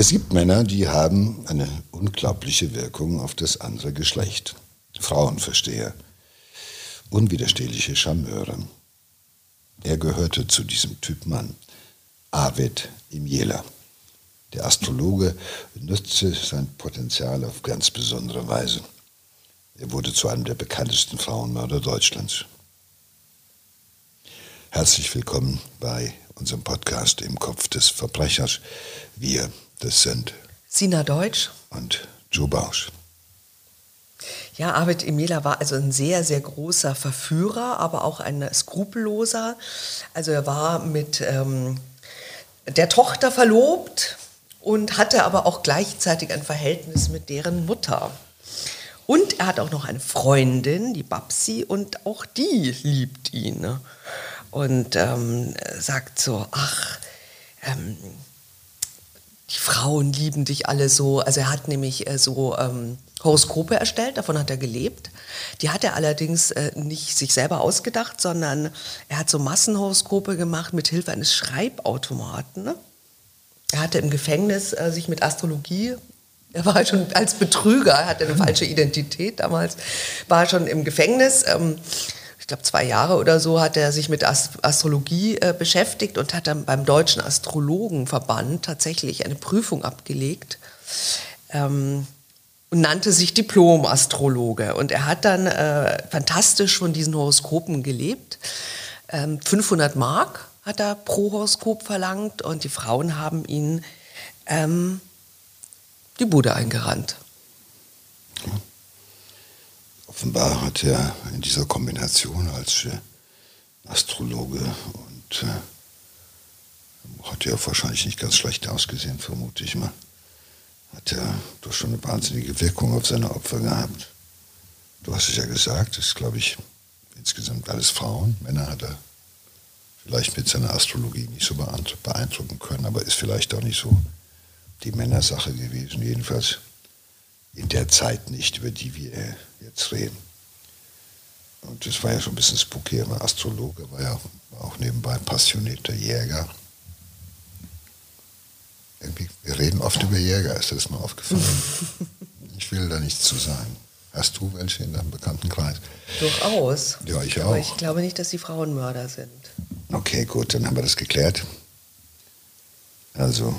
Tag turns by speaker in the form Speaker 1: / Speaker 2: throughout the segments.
Speaker 1: Es gibt Männer, die haben eine unglaubliche Wirkung auf das andere Geschlecht. Frauenversteher, unwiderstehliche Charmeure. Er gehörte zu diesem Typ Mann, Arvid Imjela. Der Astrologe nutzte sein Potenzial auf ganz besondere Weise. Er wurde zu einem der bekanntesten Frauenmörder Deutschlands. Herzlich willkommen bei unserem Podcast Im Kopf des Verbrechers. Wir das sind
Speaker 2: Sina Deutsch
Speaker 1: und Joe Bausch.
Speaker 2: Ja, Arvid Emila war also ein sehr, sehr großer Verführer, aber auch ein skrupelloser. Also er war mit ähm, der Tochter verlobt und hatte aber auch gleichzeitig ein Verhältnis mit deren Mutter. Und er hat auch noch eine Freundin, die Babsi, und auch die liebt ihn. Ne? Und ähm, sagt so, ach, ähm, die Frauen lieben dich alle so. Also er hat nämlich äh, so ähm, Horoskope erstellt, davon hat er gelebt. Die hat er allerdings äh, nicht sich selber ausgedacht, sondern er hat so Massenhoroskope gemacht mit Hilfe eines Schreibautomaten. Ne? Er hatte im Gefängnis äh, sich mit Astrologie er war schon als Betrüger, er hatte eine falsche Identität damals, war schon im Gefängnis. Ähm, ich glaube, zwei Jahre oder so hat er sich mit Astrologie äh, beschäftigt und hat dann beim Deutschen Astrologenverband tatsächlich eine Prüfung abgelegt ähm, und nannte sich Diplom-Astrologe. Und er hat dann äh, fantastisch von diesen Horoskopen gelebt. Ähm, 500 Mark hat er pro Horoskop verlangt und die Frauen haben ihn ähm, die Bude eingerannt.
Speaker 1: Offenbar hat er in dieser Kombination als äh, Astrologe und äh, hat ja wahrscheinlich nicht ganz schlecht ausgesehen, vermute ich mal. Hat er doch schon eine wahnsinnige Wirkung auf seine Opfer gehabt. Du hast es ja gesagt, das ist, glaube ich, insgesamt alles Frauen. Männer hat er vielleicht mit seiner Astrologie nicht so beeindrucken können, aber ist vielleicht auch nicht so die Männersache gewesen. Jedenfalls in der Zeit nicht, über die wir jetzt reden. Und das war ja schon ein bisschen spooky, er war Astrologe, war ja auch nebenbei passionierter Jäger. Irgendwie, wir reden oft über Jäger, ist das mal aufgefallen? ich will da nichts zu sagen. Hast du welche in deinem bekannten Kreis?
Speaker 2: Durchaus.
Speaker 1: Ja, ich auch.
Speaker 2: Aber ich glaube nicht, dass sie Frauenmörder sind.
Speaker 1: Okay, gut, dann haben wir das geklärt. Also,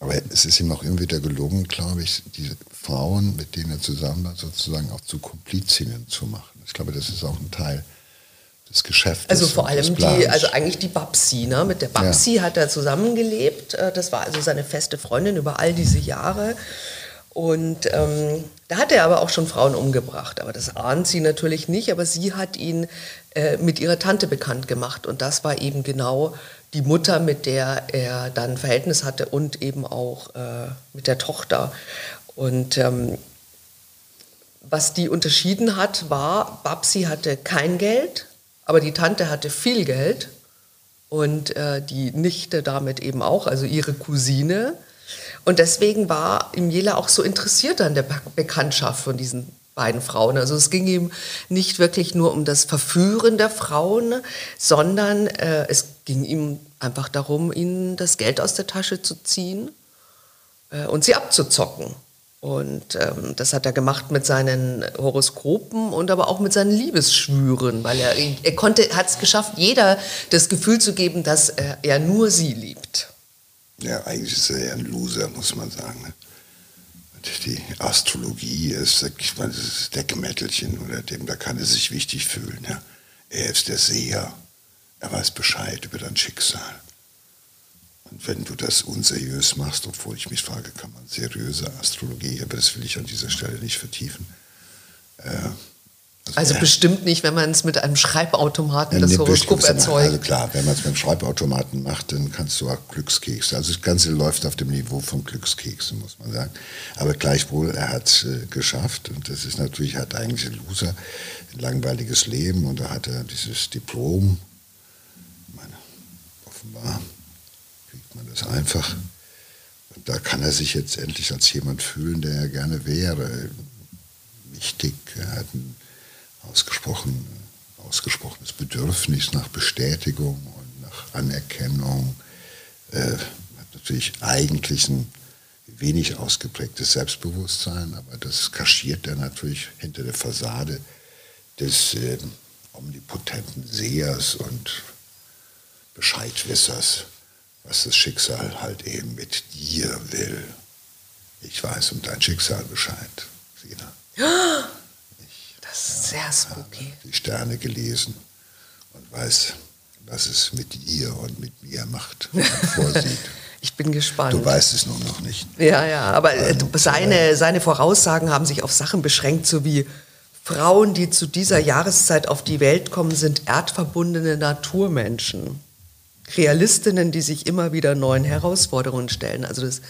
Speaker 1: aber es ist ihm auch immer wieder gelungen, glaube ich, diese Frauen, mit denen er zusammen war, sozusagen auch zu Komplizinnen zu machen. Ich glaube, das ist auch ein Teil des Geschäfts.
Speaker 2: Also vor allem die, also eigentlich die Babsi, ne? Mit der Babsi ja. hat er zusammengelebt. Äh, das war also seine feste Freundin über all diese Jahre. Und ähm, da hat er aber auch schon Frauen umgebracht. Aber das ahnt sie natürlich nicht. Aber sie hat ihn äh, mit ihrer Tante bekannt gemacht. Und das war eben genau die Mutter, mit der er dann Verhältnis hatte und eben auch äh, mit der Tochter. Und ähm, was die unterschieden hat, war, Babsi hatte kein Geld, aber die Tante hatte viel Geld und äh, die Nichte damit eben auch, also ihre Cousine. Und deswegen war Imjela auch so interessiert an der Bekanntschaft von diesen beiden Frauen. Also es ging ihm nicht wirklich nur um das Verführen der Frauen, sondern äh, es ging ihm einfach darum, ihnen das Geld aus der Tasche zu ziehen äh, und sie abzuzocken. Und ähm, das hat er gemacht mit seinen Horoskopen und aber auch mit seinen Liebesschwüren, weil er, er konnte, hat es geschafft, jeder das Gefühl zu geben, dass er, er nur sie liebt.
Speaker 1: Ja, eigentlich ist er ja ein Loser, muss man sagen. Ne? Die Astrologie ist, ich meine, das ist Deckmäntelchen oder dem, da kann er sich wichtig fühlen. Ja? Er ist der Seher. Er weiß Bescheid über dein Schicksal. Und wenn du das unseriös machst, obwohl ich mich frage, kann man seriöse Astrologie, aber das will ich an dieser Stelle nicht vertiefen.
Speaker 2: Äh, also, ja. bestimmt nicht, wenn man es mit einem Schreibautomaten das Horoskop erzeugt.
Speaker 1: Also klar, wenn man es mit einem Schreibautomaten macht, dann kannst du auch Glückskekse. Also das Ganze läuft auf dem Niveau von Glückskeksen, muss man sagen. Aber gleichwohl, er hat es äh, geschafft. Und das ist natürlich, hat eigentlich ein Loser, ein langweiliges Leben. Und da hat er dieses Diplom. Ich meine, offenbar kriegt man das einfach. Und da kann er sich jetzt endlich als jemand fühlen, der er gerne wäre. Wichtig, er hat ein ausgesprochen, ausgesprochenes Bedürfnis nach Bestätigung und nach Anerkennung. Äh, hat natürlich eigentlich ein wenig ausgeprägtes Selbstbewusstsein, aber das kaschiert er natürlich hinter der Fassade des äh, omnipotenten Sehers und Bescheidwissers, was das Schicksal halt eben mit dir will. Ich weiß um dein Schicksal Bescheid, Sina.
Speaker 2: Sehr spooky.
Speaker 1: Die Sterne gelesen und weiß, was es mit dir und mit mir macht und vorsieht.
Speaker 2: Ich bin gespannt.
Speaker 1: Du weißt es nur noch nicht.
Speaker 2: Ja, ja, aber äh, und, seine, äh, seine Voraussagen haben sich auf Sachen beschränkt, so wie Frauen, die zu dieser Jahreszeit auf die Welt kommen, sind erdverbundene Naturmenschen. Realistinnen, die sich immer wieder neuen Herausforderungen stellen. Also das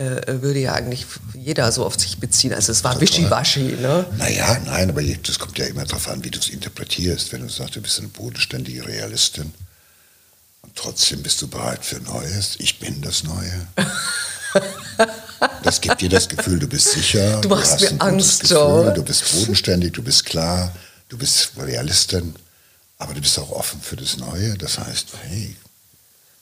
Speaker 2: äh, würde ja eigentlich jeder so auf sich beziehen. Also es war wischiwaschi. Ne?
Speaker 1: Naja, nein, aber das kommt ja immer darauf an, wie du es interpretierst. Wenn du sagst, du bist eine bodenständige Realistin und trotzdem bist du bereit für Neues. Ich bin das Neue. Das gibt dir das Gefühl, du bist sicher.
Speaker 2: Du machst
Speaker 1: du
Speaker 2: mir Angst, Joe.
Speaker 1: Du bist bodenständig, du bist klar, du bist Realistin, aber du bist auch offen für das Neue. Das heißt, hey,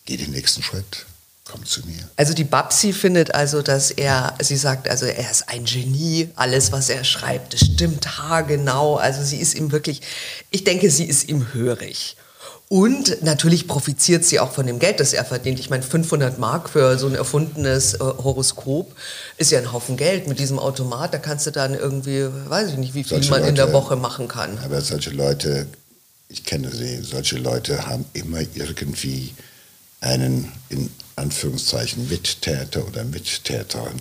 Speaker 1: geh den nächsten Schritt. Komm zu mir.
Speaker 2: Also die Babsi findet also, dass er, sie sagt also, er ist ein Genie, alles, was er schreibt, das stimmt haargenau. Also sie ist ihm wirklich, ich denke, sie ist ihm hörig. Und natürlich profitiert sie auch von dem Geld, das er verdient. Ich meine, 500 Mark für so ein erfundenes äh, Horoskop ist ja ein Haufen Geld. Mit diesem Automat, da kannst du dann irgendwie, weiß ich nicht, wie viel solche man Leute, in der Woche machen kann.
Speaker 1: Aber solche Leute, ich kenne sie, solche Leute haben immer irgendwie einen in Anführungszeichen Mittäter oder Mittäterin,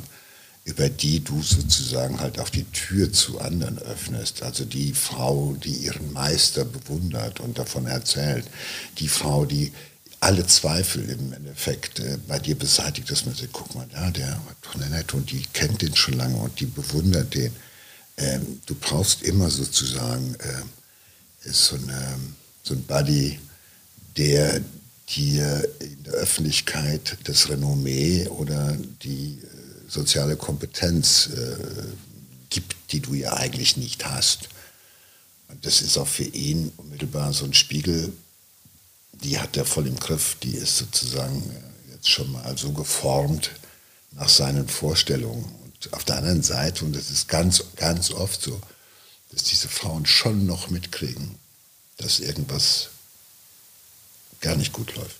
Speaker 1: über die du sozusagen halt auch die Tür zu anderen öffnest. Also die Frau, die ihren Meister bewundert und davon erzählt. Die Frau, die alle Zweifel im Endeffekt äh, bei dir beseitigt, dass man sagt, guck mal, ja, der hat doch eine nette und die kennt den schon lange und die bewundert den. Ähm, du brauchst immer sozusagen äh, so, eine, so ein Buddy, der dir in der Öffentlichkeit das Renommee oder die äh, soziale Kompetenz äh, gibt, die du ja eigentlich nicht hast. Und das ist auch für ihn unmittelbar so ein Spiegel, die hat er voll im Griff, die ist sozusagen äh, jetzt schon mal so geformt nach seinen Vorstellungen. Und auf der anderen Seite, und das ist ganz, ganz oft so, dass diese Frauen schon noch mitkriegen, dass irgendwas gar nicht gut läuft.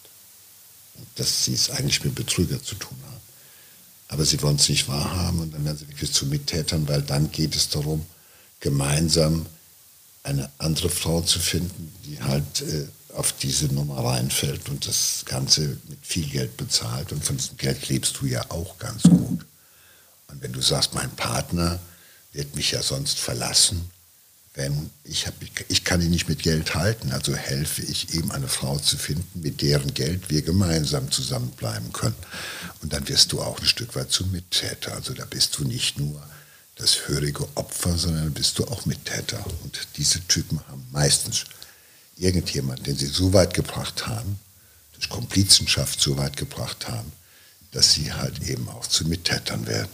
Speaker 1: Dass sie es eigentlich mit Betrüger zu tun haben. Aber sie wollen es nicht wahrhaben und dann werden sie wirklich zu Mittätern, weil dann geht es darum, gemeinsam eine andere Frau zu finden, die halt äh, auf diese Nummer reinfällt und das Ganze mit viel Geld bezahlt. Und von diesem Geld lebst du ja auch ganz gut. Und wenn du sagst, mein Partner wird mich ja sonst verlassen, wenn ich, hab, ich kann ihn nicht mit Geld halten, also helfe ich ihm, eine Frau zu finden, mit deren Geld wir gemeinsam zusammenbleiben können. Und dann wirst du auch ein Stück weit zum Mittäter. Also da bist du nicht nur das hörige Opfer, sondern bist du auch Mittäter. Und diese Typen haben meistens irgendjemanden, den sie so weit gebracht haben, durch Komplizenschaft so weit gebracht haben, dass sie halt eben auch zu Mittätern werden.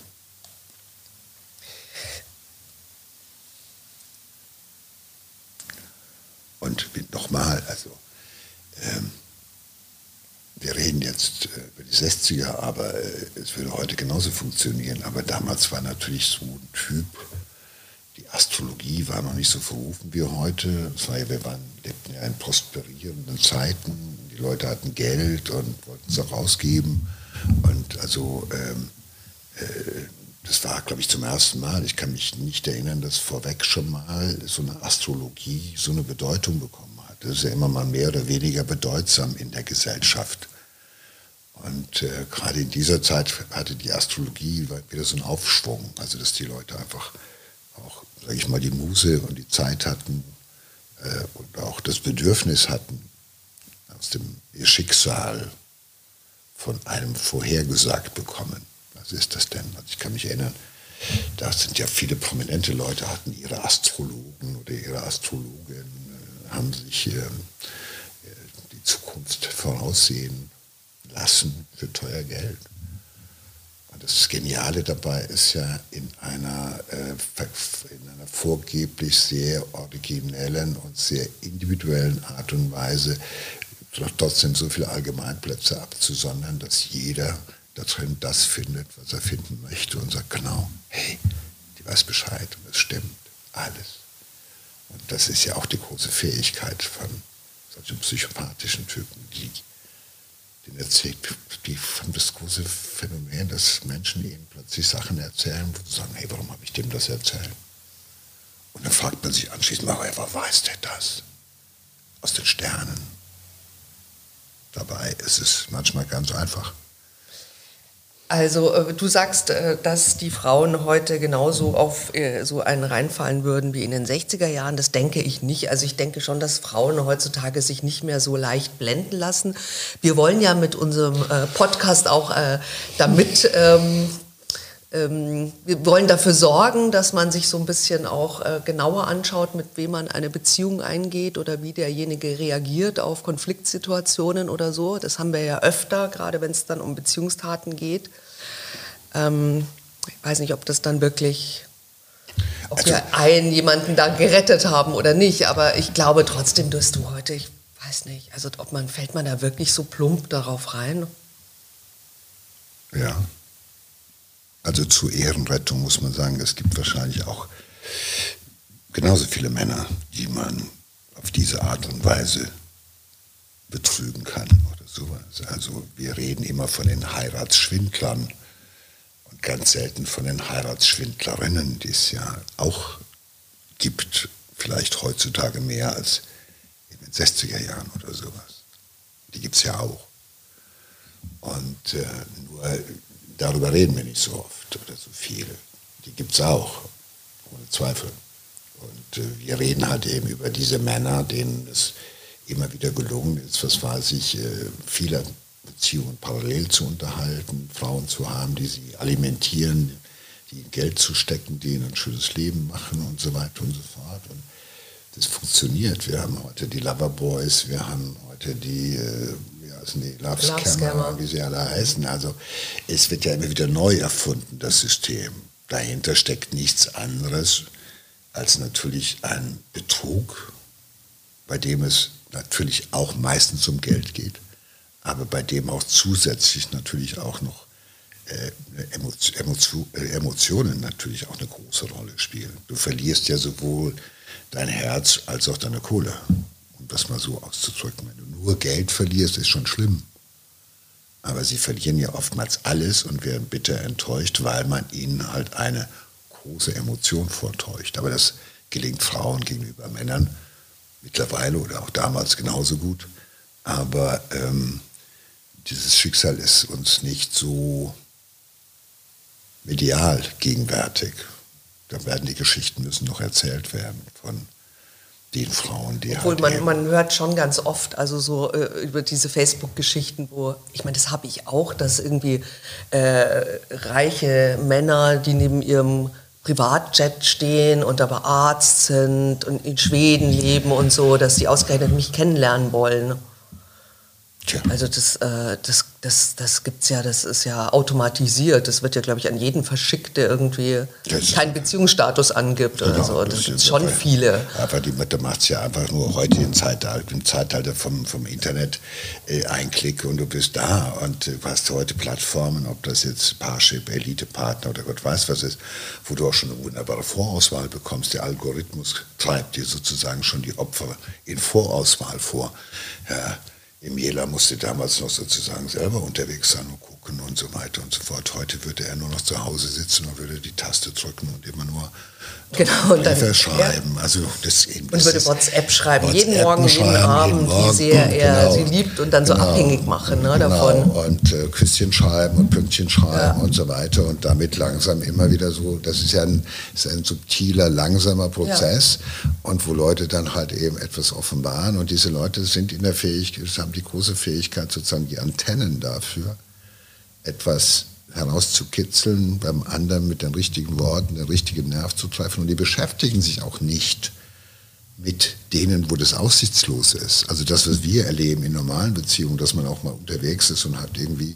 Speaker 1: Und nochmal, also ähm, wir reden jetzt äh, über die 60er, aber äh, es würde heute genauso funktionieren. Aber damals war natürlich so ein Typ, die Astrologie war noch nicht so verrufen wie heute. Es war ja, wir waren, lebten ja in prosperierenden Zeiten. Die Leute hatten Geld und wollten es auch ausgeben. Und also ähm, äh, das war, glaube ich, zum ersten Mal. Ich kann mich nicht erinnern, dass vorweg schon mal so eine Astrologie so eine Bedeutung bekommen hat. Das ist ja immer mal mehr oder weniger bedeutsam in der Gesellschaft. Und äh, gerade in dieser Zeit hatte die Astrologie wieder so einen Aufschwung. Also, dass die Leute einfach auch, sage ich mal, die Muse und die Zeit hatten äh, und auch das Bedürfnis hatten, aus dem Schicksal von einem vorhergesagt bekommen was ist das denn? Also ich kann mich erinnern, da sind ja viele prominente Leute, hatten ihre Astrologen oder ihre Astrologen, äh, haben sich äh, die Zukunft voraussehen lassen für teuer Geld. Das Geniale dabei ist ja in einer, äh, in einer vorgeblich sehr originellen und sehr individuellen Art und Weise trotzdem so viele Allgemeinplätze abzusondern, dass jeder da drin das findet, was er finden möchte und sagt, genau, hey, die weiß Bescheid und es stimmt, alles. Und das ist ja auch die große Fähigkeit von solchen psychopathischen Typen, die, die, erzählt, die haben das große Phänomen, dass Menschen ihnen plötzlich Sachen erzählen, wo sie sagen, hey, warum habe ich dem das erzählt? Und dann fragt man sich anschließend, woher weiß der das? Aus den Sternen. Dabei ist es manchmal ganz einfach.
Speaker 2: Also äh, du sagst, äh, dass die Frauen heute genauso auf äh, so einen reinfallen würden wie in den 60er Jahren. Das denke ich nicht. Also ich denke schon, dass Frauen heutzutage sich nicht mehr so leicht blenden lassen. Wir wollen ja mit unserem Podcast auch damit ähm, wir wollen dafür sorgen, dass man sich so ein bisschen auch äh, genauer anschaut, mit wem man eine Beziehung eingeht oder wie derjenige reagiert auf Konfliktsituationen oder so. Das haben wir ja öfter, gerade wenn es dann um Beziehungstaten geht. Ähm, ich weiß nicht, ob das dann wirklich, ob also, wir einen jemanden da gerettet haben oder nicht, aber ich glaube trotzdem, dass du heute, ich weiß nicht, also ob man, fällt man da wirklich so plump darauf rein?
Speaker 1: Ja. Also zur Ehrenrettung muss man sagen, es gibt wahrscheinlich auch genauso viele Männer, die man auf diese Art und Weise betrügen kann oder sowas. Also wir reden immer von den Heiratsschwindlern und ganz selten von den Heiratsschwindlerinnen, die es ja auch gibt, vielleicht heutzutage mehr als in den 60er Jahren oder sowas. Die gibt es ja auch. Und äh, nur darüber reden wir nicht so oft oder so viel. Die gibt es auch, ohne Zweifel. Und äh, wir reden halt eben über diese Männer, denen es immer wieder gelungen ist, was weiß ich, äh, viele Beziehungen parallel zu unterhalten, Frauen zu haben, die sie alimentieren, die ihnen Geld zu stecken, die ihnen ein schönes Leben machen und so weiter und so fort. Und das funktioniert. Wir haben heute die Loverboys, wir haben heute die äh, heißen die? Love, wie sie alle heißen. Also es wird ja immer wieder neu erfunden, das System. Dahinter steckt nichts anderes als natürlich ein Betrug, bei dem es natürlich auch meistens um Geld geht, aber bei dem auch zusätzlich natürlich auch noch äh, Emotion, äh, Emotionen natürlich auch eine große Rolle spielen. Du verlierst ja sowohl dein Herz als auch deine Kohle um das mal so auszudrücken. Wenn du nur Geld verlierst, ist schon schlimm. Aber sie verlieren ja oftmals alles und werden bitter enttäuscht, weil man ihnen halt eine große Emotion vortäuscht. Aber das gelingt Frauen gegenüber Männern mittlerweile oder auch damals genauso gut. Aber ähm, dieses Schicksal ist uns nicht so medial gegenwärtig. Da werden die Geschichten müssen noch erzählt werden von den Frauen, die
Speaker 2: Obwohl halt man, man hört schon ganz oft, also so äh, über diese Facebook-Geschichten, wo, ich meine, das habe ich auch, dass irgendwie äh, reiche Männer, die neben ihrem Privatjet stehen und aber Arzt sind und in Schweden leben und so, dass sie ausgerechnet mich kennenlernen wollen. Tja. Also das, äh, das, das, das gibt es ja, das ist ja automatisiert. Das wird ja, glaube ich, an jeden verschickt, der irgendwie keinen Beziehungsstatus angibt genau, oder so. Das, das sind schon viele.
Speaker 1: Aber die Mutter macht es ja einfach nur heute im Zeitalter, im Zeitalter vom, vom Internet äh, ein Klick und du bist da. Und du hast heute Plattformen, ob das jetzt Parship, Elite-Partner oder Gott weiß was ist, wo du auch schon eine wunderbare Vorauswahl bekommst. Der Algorithmus treibt dir sozusagen schon die Opfer in Vorauswahl vor. Ja, im Jela musste damals noch sozusagen selber unterwegs sein und und so weiter und so fort. Heute würde er nur noch zu Hause sitzen und würde die Taste drücken und immer nur
Speaker 2: genau, und dann,
Speaker 1: schreiben. Ja. Also das eben,
Speaker 2: und würde WhatsApp schreiben, WhatsApp jeden Morgen, jeden Abend, jeden Morgen, wie sehr er genau, sie liebt und dann so genau, abhängig machen ne, genau, davon.
Speaker 1: Und äh, Küsschen schreiben und Pünktchen schreiben ja. und so weiter und damit langsam immer wieder so, das ist ja ein, ist ein subtiler, langsamer Prozess ja. und wo Leute dann halt eben etwas offenbaren und diese Leute sind in der Fähigkeit, haben die große Fähigkeit sozusagen die Antennen dafür, etwas herauszukitzeln, beim anderen mit den richtigen Worten den richtigen Nerv zu treffen. Und die beschäftigen sich auch nicht mit denen, wo das aussichtslos ist. Also das, was wir erleben in normalen Beziehungen, dass man auch mal unterwegs ist und hat irgendwie,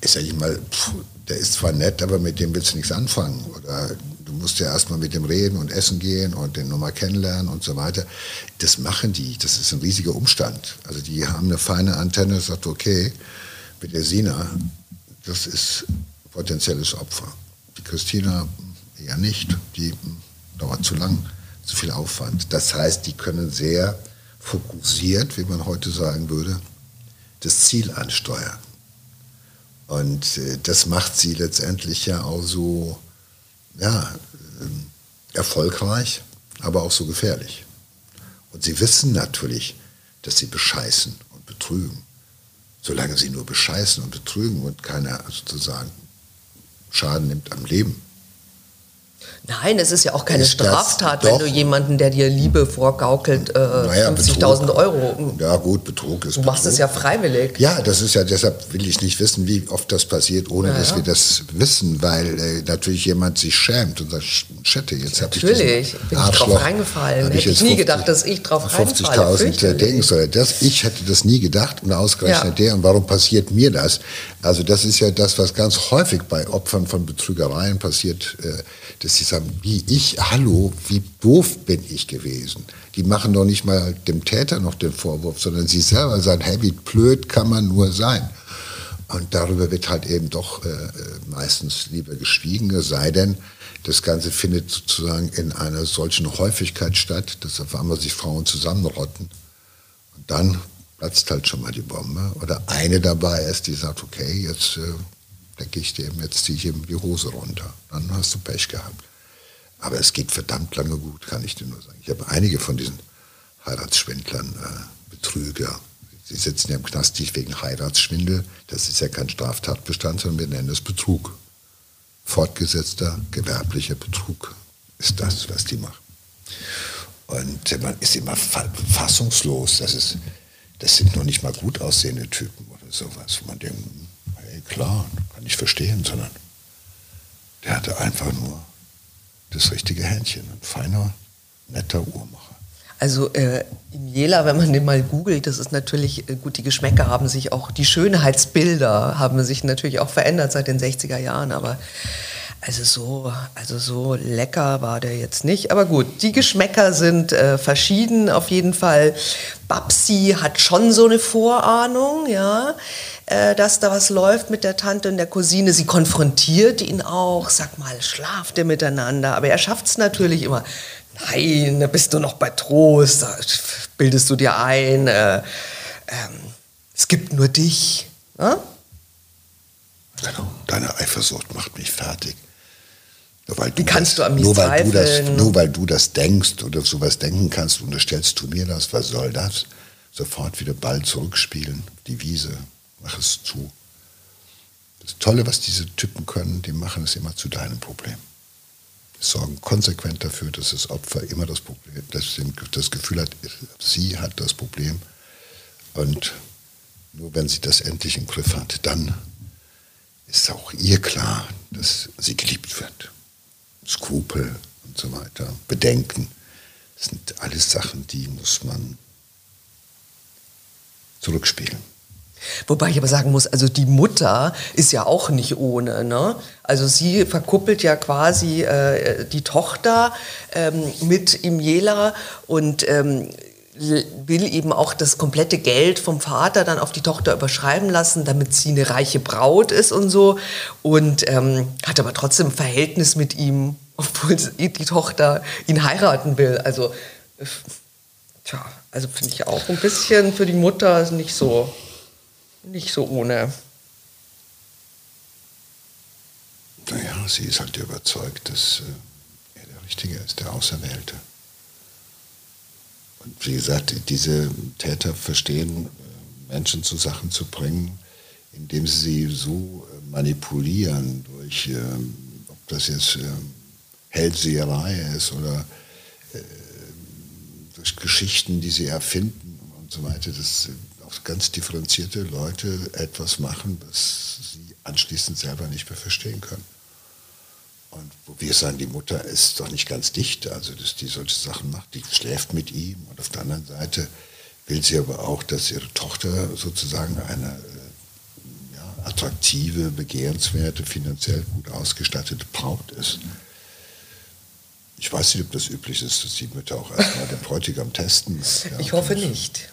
Speaker 1: ist ja mal, pff, der ist zwar nett, aber mit dem willst du nichts anfangen. Oder du musst ja erstmal mit dem reden und essen gehen und den nochmal kennenlernen und so weiter. Das machen die, das ist ein riesiger Umstand. Also die haben eine feine Antenne, sagt, okay, mit der Sina, das ist potenzielles Opfer. Die Christina eher nicht, die dauert zu lang, zu viel Aufwand. Das heißt, die können sehr fokussiert, wie man heute sagen würde, das Ziel ansteuern. Und äh, das macht sie letztendlich ja auch so ja, äh, erfolgreich, aber auch so gefährlich. Und sie wissen natürlich, dass sie bescheißen und betrügen. Solange sie nur bescheißen und betrügen und keiner sozusagen Schaden nimmt am Leben,
Speaker 2: Nein, es ist ja auch keine Straftat, wenn du jemanden, der dir Liebe vorgaukelt, äh, naja, 50.000 Euro.
Speaker 1: Ja gut, Betrug ist.
Speaker 2: Du machst
Speaker 1: Betrug.
Speaker 2: es ja freiwillig.
Speaker 1: Ja, das ist ja, deshalb will ich nicht wissen, wie oft das passiert, ohne ja, dass wir das wissen, weil äh, natürlich jemand sich schämt und sagt, Schette, jetzt habe ich
Speaker 2: Natürlich, bin ich drauf reingefallen. Hätte ich, ich nie 50, gedacht, dass ich drauf reinfalle.
Speaker 1: 50.000 Dings oder das. Ich hätte das nie gedacht und ausgerechnet ja. der. Und warum passiert mir das? Also das ist ja das, was ganz häufig bei Opfern von Betrügereien passiert. Äh, dass sie sagen, wie ich, hallo, wie doof bin ich gewesen. Die machen doch nicht mal dem Täter noch den Vorwurf, sondern sie selber sagen, hey, wie blöd kann man nur sein. Und darüber wird halt eben doch äh, meistens lieber geschwiegen, es sei denn, das Ganze findet sozusagen in einer solchen Häufigkeit statt, dass auf einmal sich Frauen zusammenrotten. Und dann platzt halt schon mal die Bombe. Oder eine dabei ist, die sagt, okay, jetzt äh, denke ich dem, jetzt ziehe ich ihm die Hose runter. Dann hast du Pech gehabt. Aber es geht verdammt lange gut, kann ich dir nur sagen. Ich habe einige von diesen Heiratsschwindlern, äh, Betrüger, sie sitzen ja im Knast nicht wegen Heiratsschwindel, das ist ja kein Straftatbestand, sondern wir nennen es Betrug. Fortgesetzter gewerblicher Betrug ist das, was die machen. Und man ist immer fassungslos. Das, ist, das sind noch nicht mal gut aussehende Typen oder sowas, wo man denkt, hey, klar, kann ich verstehen, sondern der hatte einfach nur das richtige Händchen. Ein feiner, netter Uhrmacher.
Speaker 2: Also äh, im Jela, wenn man den mal googelt, das ist natürlich, äh, gut, die Geschmäcker haben sich auch, die Schönheitsbilder haben sich natürlich auch verändert seit den 60er Jahren, aber also so, also so lecker war der jetzt nicht. Aber gut, die Geschmäcker sind äh, verschieden auf jeden Fall. Babsi hat schon so eine Vorahnung, ja, äh, dass da was läuft mit der Tante und der Cousine. Sie konfrontiert ihn auch, sag mal, schlaft ihr miteinander? Aber er schafft es natürlich immer. Nein, da bist du noch bei Trost, da bildest du dir ein. Äh, ähm, es gibt nur dich. Ja?
Speaker 1: Genau, deine Eifersucht macht mich fertig.
Speaker 2: Nur weil du kannst das,
Speaker 1: nur weil du das, Nur weil du das denkst oder sowas denken kannst, unterstellst du mir das, was soll das? Sofort wieder Ball zurückspielen, die Wiese, mach es zu. Das Tolle, was diese Typen können, die machen es immer zu deinem Problem. Die sorgen konsequent dafür, dass das Opfer immer das Problem, dass das Gefühl hat, sie hat das Problem. Und nur wenn sie das endlich im Griff hat, dann ist auch ihr klar, dass sie geliebt wird. Skrupel und so weiter, Bedenken. Das sind alles Sachen, die muss man zurückspielen.
Speaker 2: Wobei ich aber sagen muss, also die Mutter ist ja auch nicht ohne. Ne? Also sie verkuppelt ja quasi äh, die Tochter ähm, mit Imjela und ähm, will eben auch das komplette Geld vom Vater dann auf die Tochter überschreiben lassen, damit sie eine reiche Braut ist und so. Und ähm, hat aber trotzdem ein Verhältnis mit ihm, obwohl die Tochter ihn heiraten will. Also, tja, also finde ich auch ein bisschen für die Mutter nicht so, nicht so ohne.
Speaker 1: Naja, sie ist halt überzeugt, dass äh, er der Richtige ist, der Auserwählte. Und wie gesagt, diese Täter verstehen, äh, Menschen zu Sachen zu bringen, indem sie sie so äh, manipulieren, durch, ob das jetzt Hellseherei ist oder durch Geschichten, die sie erfinden und so weiter, dass auch ganz differenzierte Leute etwas machen, was sie anschließend selber nicht mehr verstehen können. Und wo wir sagen, die Mutter ist doch nicht ganz dicht, also dass die solche Sachen macht, die schläft mit ihm. Und auf der anderen Seite will sie aber auch, dass ihre Tochter sozusagen eine äh, ja, attraktive, begehrenswerte, finanziell gut ausgestattete Braut ist. Ich weiß nicht, ob das üblich ist, dass die Mütter auch erstmal den Bräutigam testen.
Speaker 2: Ja, ich hoffe nicht.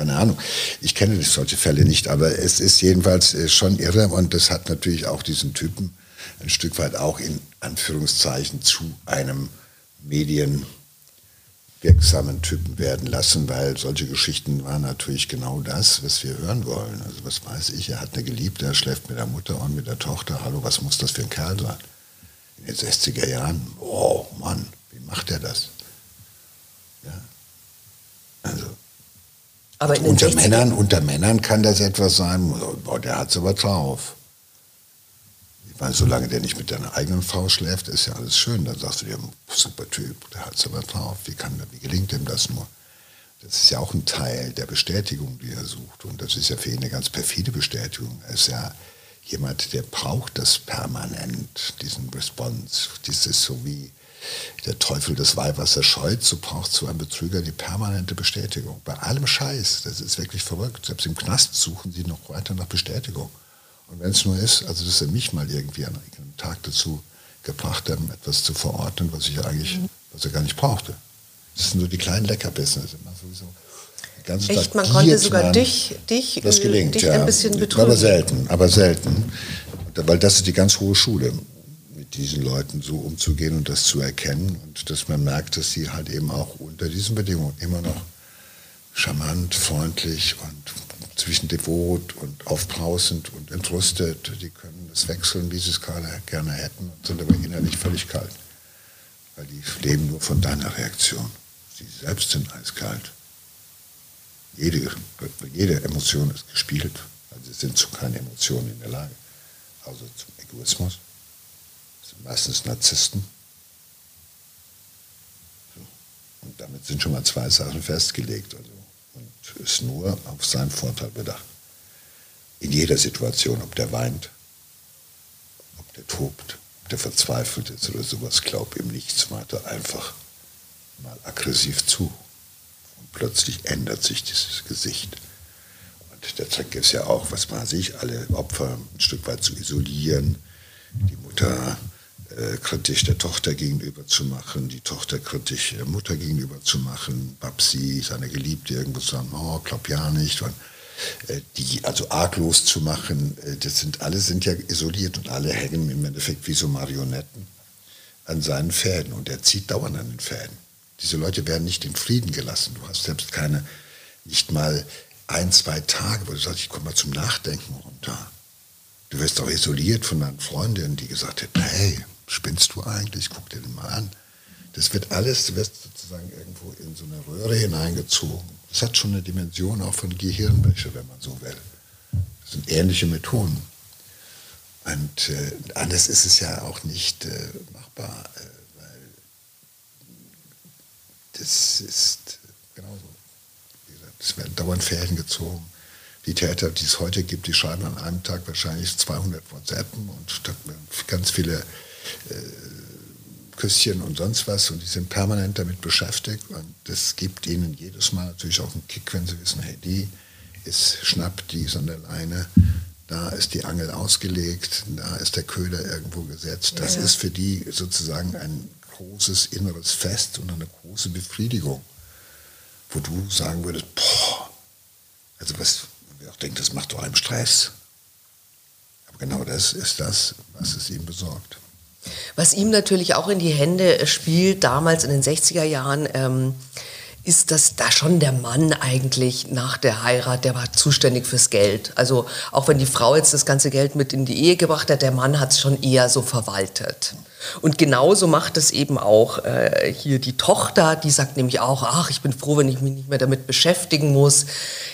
Speaker 1: Keine Ahnung. Ich kenne solche Fälle nicht, aber es ist jedenfalls äh, schon irre und das hat natürlich auch diesen Typen ein Stück weit auch in Anführungszeichen zu einem medienwirksamen Typen werden lassen, weil solche Geschichten waren natürlich genau das, was wir hören wollen. Also was weiß ich, er hat eine Geliebte, er schläft mit der Mutter und mit der Tochter. Hallo, was muss das für ein Kerl sein? In den 60er Jahren, oh Mann, wie macht er das? Ja. Also aber unter, Männern, unter Männern kann das etwas sein, boah, der hat es aber drauf. Ich meine, solange der nicht mit deiner eigenen Frau schläft, ist ja alles schön. Dann sagst du dir, super Typ, der hat es aber drauf. Wie, kann, wie gelingt ihm das nur? Das ist ja auch ein Teil der Bestätigung, die er sucht. Und das ist ja für ihn eine ganz perfide Bestätigung. Er ist ja jemand, der braucht das permanent, diesen Response. Dieses so wie der Teufel des Weihwassers scheut, so braucht so ein Betrüger die permanente Bestätigung. Bei allem Scheiß, das ist wirklich verrückt. Selbst im Knast suchen sie noch weiter nach Bestätigung. Und wenn es nur ist, also dass er mich mal irgendwie an einem Tag dazu gebracht hat, etwas zu verordnen, was ich eigentlich, was er gar nicht brauchte. Das sind nur die kleinen Leckerbissen.
Speaker 2: Echt, man konnte sogar man, dich, dich,
Speaker 1: das gelingt,
Speaker 2: dich
Speaker 1: ja.
Speaker 2: ein bisschen betrügen.
Speaker 1: Aber selten, aber selten. Weil das ist die ganz hohe Schule diesen Leuten so umzugehen und das zu erkennen und dass man merkt, dass sie halt eben auch unter diesen Bedingungen immer noch charmant, freundlich und zwischen devot und aufbrausend und entrüstet. Die können das wechseln, wie sie es gerade gerne hätten und sind aber innerlich völlig kalt. Weil die leben nur von deiner Reaktion. Sie selbst sind eiskalt. Jede, jede Emotion ist gespielt. Also sie sind zu keinen Emotionen in der Lage. Also zum Egoismus meistens Narzissten. Und damit sind schon mal zwei Sachen festgelegt. Also, und ist nur auf seinen Vorteil bedacht. In jeder Situation, ob der weint, ob der tobt, ob der verzweifelt ist oder sowas, glaub ihm nichts weiter. Einfach mal aggressiv zu. Und plötzlich ändert sich dieses Gesicht. Und der Trick ist ja auch, was weiß ich, alle Opfer ein Stück weit zu isolieren, die Mutter kritisch der Tochter gegenüber zu machen, die Tochter kritisch der Mutter gegenüber zu machen, Babsi, seine Geliebte irgendwo zu sagen, oh, glaub ja nicht, und, äh, die also arglos zu machen, äh, das sind alle sind ja isoliert und alle hängen im Endeffekt wie so Marionetten an seinen Fäden und er zieht dauernd an den Fäden. Diese Leute werden nicht in Frieden gelassen. Du hast selbst keine, nicht mal ein, zwei Tage, wo du sagst, ich komme mal zum Nachdenken runter. Du wirst auch isoliert von deinen Freundinnen, die gesagt hätten, hey, spinnst du eigentlich? Guck dir den mal an. Das wird alles, du wirst sozusagen irgendwo in so eine Röhre hineingezogen. Das hat schon eine Dimension auch von Gehirnwäsche, wenn man so will. Das sind ähnliche Methoden. Und äh, anders ist es ja auch nicht äh, machbar, äh, weil das ist genauso. Es werden dauernd Fäden gezogen. Die Täter, die es heute gibt, die schreiben an einem Tag wahrscheinlich 200 WhatsApp und ganz viele Küsschen und sonst was und die sind permanent damit beschäftigt und das gibt ihnen jedes Mal natürlich auch einen Kick, wenn sie wissen, hey, die ist schnappt, die ist an der Leine, da ist die Angel ausgelegt, da ist der Köder irgendwo gesetzt. Das ja. ist für die sozusagen ein großes inneres Fest und eine große Befriedigung, wo du sagen würdest, boah, also was, wer auch denkt, das macht doch einem Stress. Aber genau das ist das, was es ihm besorgt.
Speaker 2: Was ihm natürlich auch in die Hände spielt, damals in den 60er Jahren, ähm, ist, dass da schon der Mann eigentlich nach der Heirat, der war zuständig fürs Geld. Also auch wenn die Frau jetzt das ganze Geld mit in die Ehe gebracht hat, der Mann hat es schon eher so verwaltet. Und genauso macht es eben auch äh, hier die Tochter, die sagt nämlich auch, ach, ich bin froh, wenn ich mich nicht mehr damit beschäftigen muss.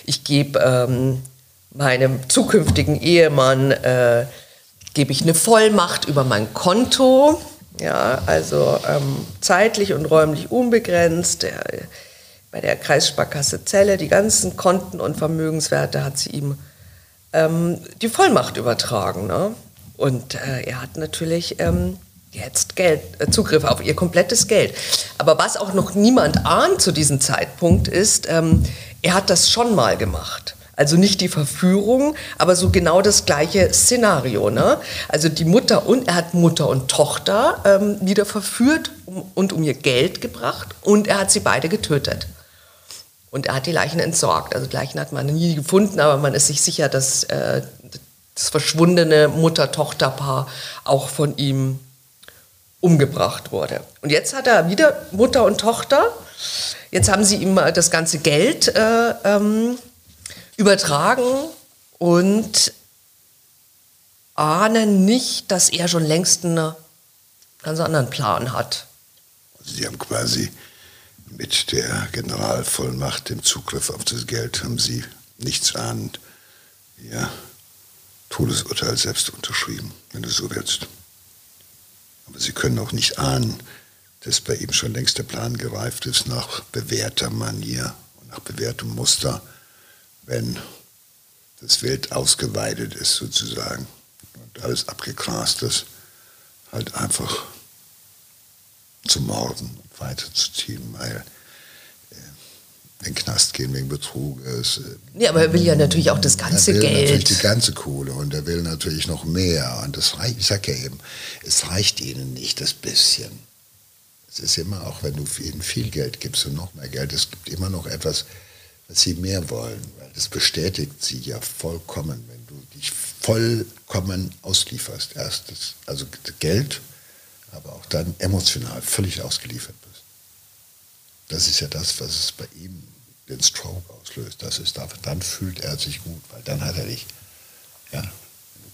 Speaker 2: Ich gebe ähm, meinem zukünftigen Ehemann äh, gebe ich eine Vollmacht über mein Konto, ja, also ähm, zeitlich und räumlich unbegrenzt. Der, bei der Kreissparkasse Celle, die ganzen Konten und Vermögenswerte hat sie ihm ähm, die Vollmacht übertragen. Ne? Und äh, er hat natürlich ähm, jetzt Geld, äh, Zugriff auf ihr komplettes Geld. Aber was auch noch niemand ahnt zu diesem Zeitpunkt ist, ähm, er hat das schon mal gemacht. Also nicht die Verführung, aber so genau das gleiche Szenario. Ne? Also die Mutter und er hat Mutter und Tochter ähm, wieder verführt und um ihr Geld gebracht und er hat sie beide getötet. Und er hat die Leichen entsorgt. Also Leichen hat man nie gefunden, aber man ist sich sicher, dass äh, das verschwundene Mutter-Tochter-Paar auch von ihm umgebracht wurde. Und jetzt hat er wieder Mutter und Tochter. Jetzt haben sie ihm das ganze Geld äh, ähm, übertragen und ahnen nicht, dass er schon längst einen ganz anderen Plan hat.
Speaker 1: Sie haben quasi mit der Generalvollmacht, dem Zugriff auf das Geld, haben Sie nichts ahnend Ihr Todesurteil selbst unterschrieben, wenn du so willst. Aber Sie können auch nicht ahnen, dass bei ihm schon längst der Plan gereift ist nach bewährter Manier und nach bewährtem Muster, wenn das Wild ausgeweidet ist sozusagen und alles abgegrast ist, halt einfach zu morden und weiterzuziehen, weil äh, in den Knast gehen wegen Betruges.
Speaker 2: Äh, ja, aber er will ja natürlich auch das ganze
Speaker 1: er will
Speaker 2: Geld.
Speaker 1: natürlich die ganze Kohle und er will natürlich noch mehr. Und das reicht, ich sag ja eben, es reicht ihnen nicht das bisschen. Es ist immer, auch wenn du ihnen viel Geld gibst und noch mehr Geld, es gibt immer noch etwas, was sie mehr wollen. Weil das bestätigt sie ja vollkommen, wenn du dich vollkommen auslieferst. Erst das, also Geld, aber auch dann emotional völlig ausgeliefert bist. Das ist ja das, was es bei ihm den Stroke auslöst. Das ist, dann fühlt er sich gut, weil dann hat er dich ja,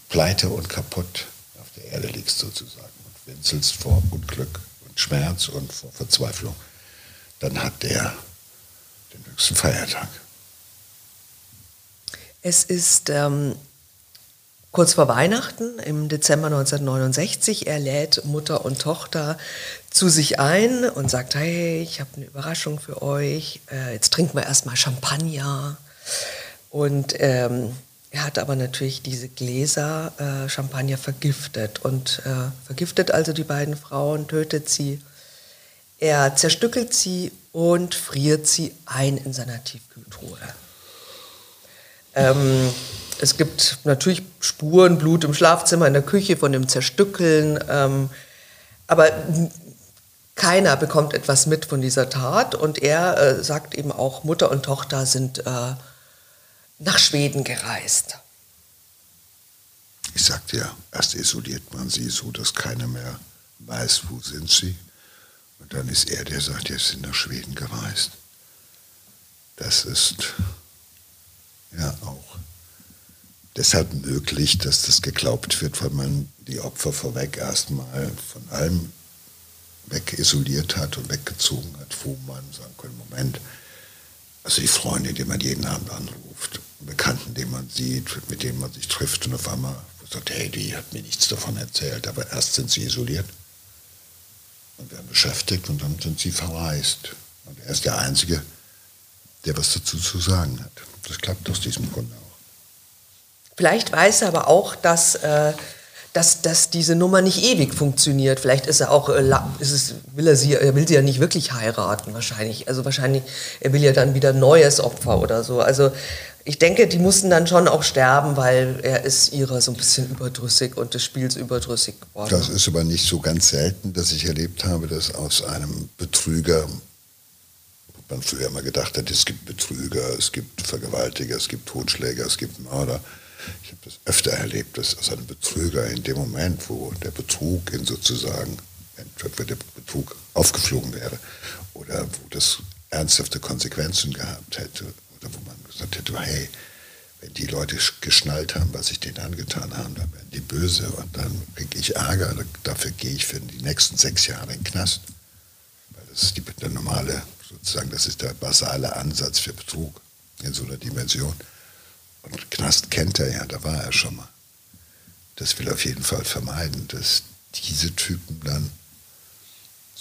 Speaker 1: pleite und kaputt auf der Erde liegst sozusagen und winselst vor Unglück und Schmerz und vor Verzweiflung, dann hat der den höchsten Feiertag.
Speaker 2: Es ist ähm, kurz vor Weihnachten im Dezember 1969. Er lädt Mutter und Tochter zu sich ein und sagt, hey, ich habe eine Überraschung für euch. Äh, jetzt trinken wir erstmal Champagner. Und ähm, er hat aber natürlich diese Gläser äh, Champagner vergiftet und äh, vergiftet also die beiden Frauen, tötet sie. Er zerstückelt sie und friert sie ein in seiner Tiefkühltruhe. Ähm, es gibt natürlich Spuren, Blut im Schlafzimmer, in der Küche von dem Zerstückeln, ähm, aber keiner bekommt etwas mit von dieser Tat und er äh, sagt eben auch, Mutter und Tochter sind äh, nach Schweden gereist.
Speaker 1: Ich sagte ja, erst isoliert man sie so, dass keiner mehr weiß, wo sind sie. Und dann ist er, der sagt, jetzt sind nach Schweden gereist. Das ist ja auch deshalb möglich, dass das geglaubt wird, weil man die Opfer vorweg erstmal von allem weg isoliert hat und weggezogen hat, wo man sagen kann, Moment, also die Freunde, die man jeden Abend anruft, Bekannten, die man sieht, mit denen man sich trifft und auf einmal sagt, hey, die hat mir nichts davon erzählt, aber erst sind sie isoliert und werden beschäftigt und dann sind sie verreist. Und er ist der Einzige, der was dazu zu sagen hat. Das klappt aus diesem Grunde auch.
Speaker 2: Vielleicht weiß er aber auch, dass, äh, dass, dass diese Nummer nicht ewig funktioniert. Vielleicht ist er auch, äh, ist es, will er, sie, er will sie ja nicht wirklich heiraten wahrscheinlich. Also wahrscheinlich, er will ja dann wieder ein neues Opfer oder so. Also ich denke, die mussten dann schon auch sterben, weil er ist ihrer so ein bisschen überdrüssig und des Spiels überdrüssig geworden.
Speaker 1: Das ist aber nicht so ganz selten, dass ich erlebt habe, dass aus einem Betrüger, man früher immer gedacht hat, es gibt Betrüger, es gibt Vergewaltiger, es gibt Totschläger, es gibt Mörder. Ich habe das öfter erlebt, dass aus einem Betrüger in dem Moment, wo der Betrug in sozusagen, entweder der Betrug aufgeflogen wäre oder wo das ernsthafte Konsequenzen gehabt hätte wo man gesagt hätte, hey, wenn die Leute geschnallt haben, was ich denen angetan habe, dann werden die böse und dann kriege ich Ärger. Dafür gehe ich für die nächsten sechs Jahre in den Knast. Weil das ist die, der normale, sozusagen, das ist der basale Ansatz für Betrug in so einer Dimension. Und Knast kennt er ja, da war er schon mal. Das will auf jeden Fall vermeiden, dass diese Typen dann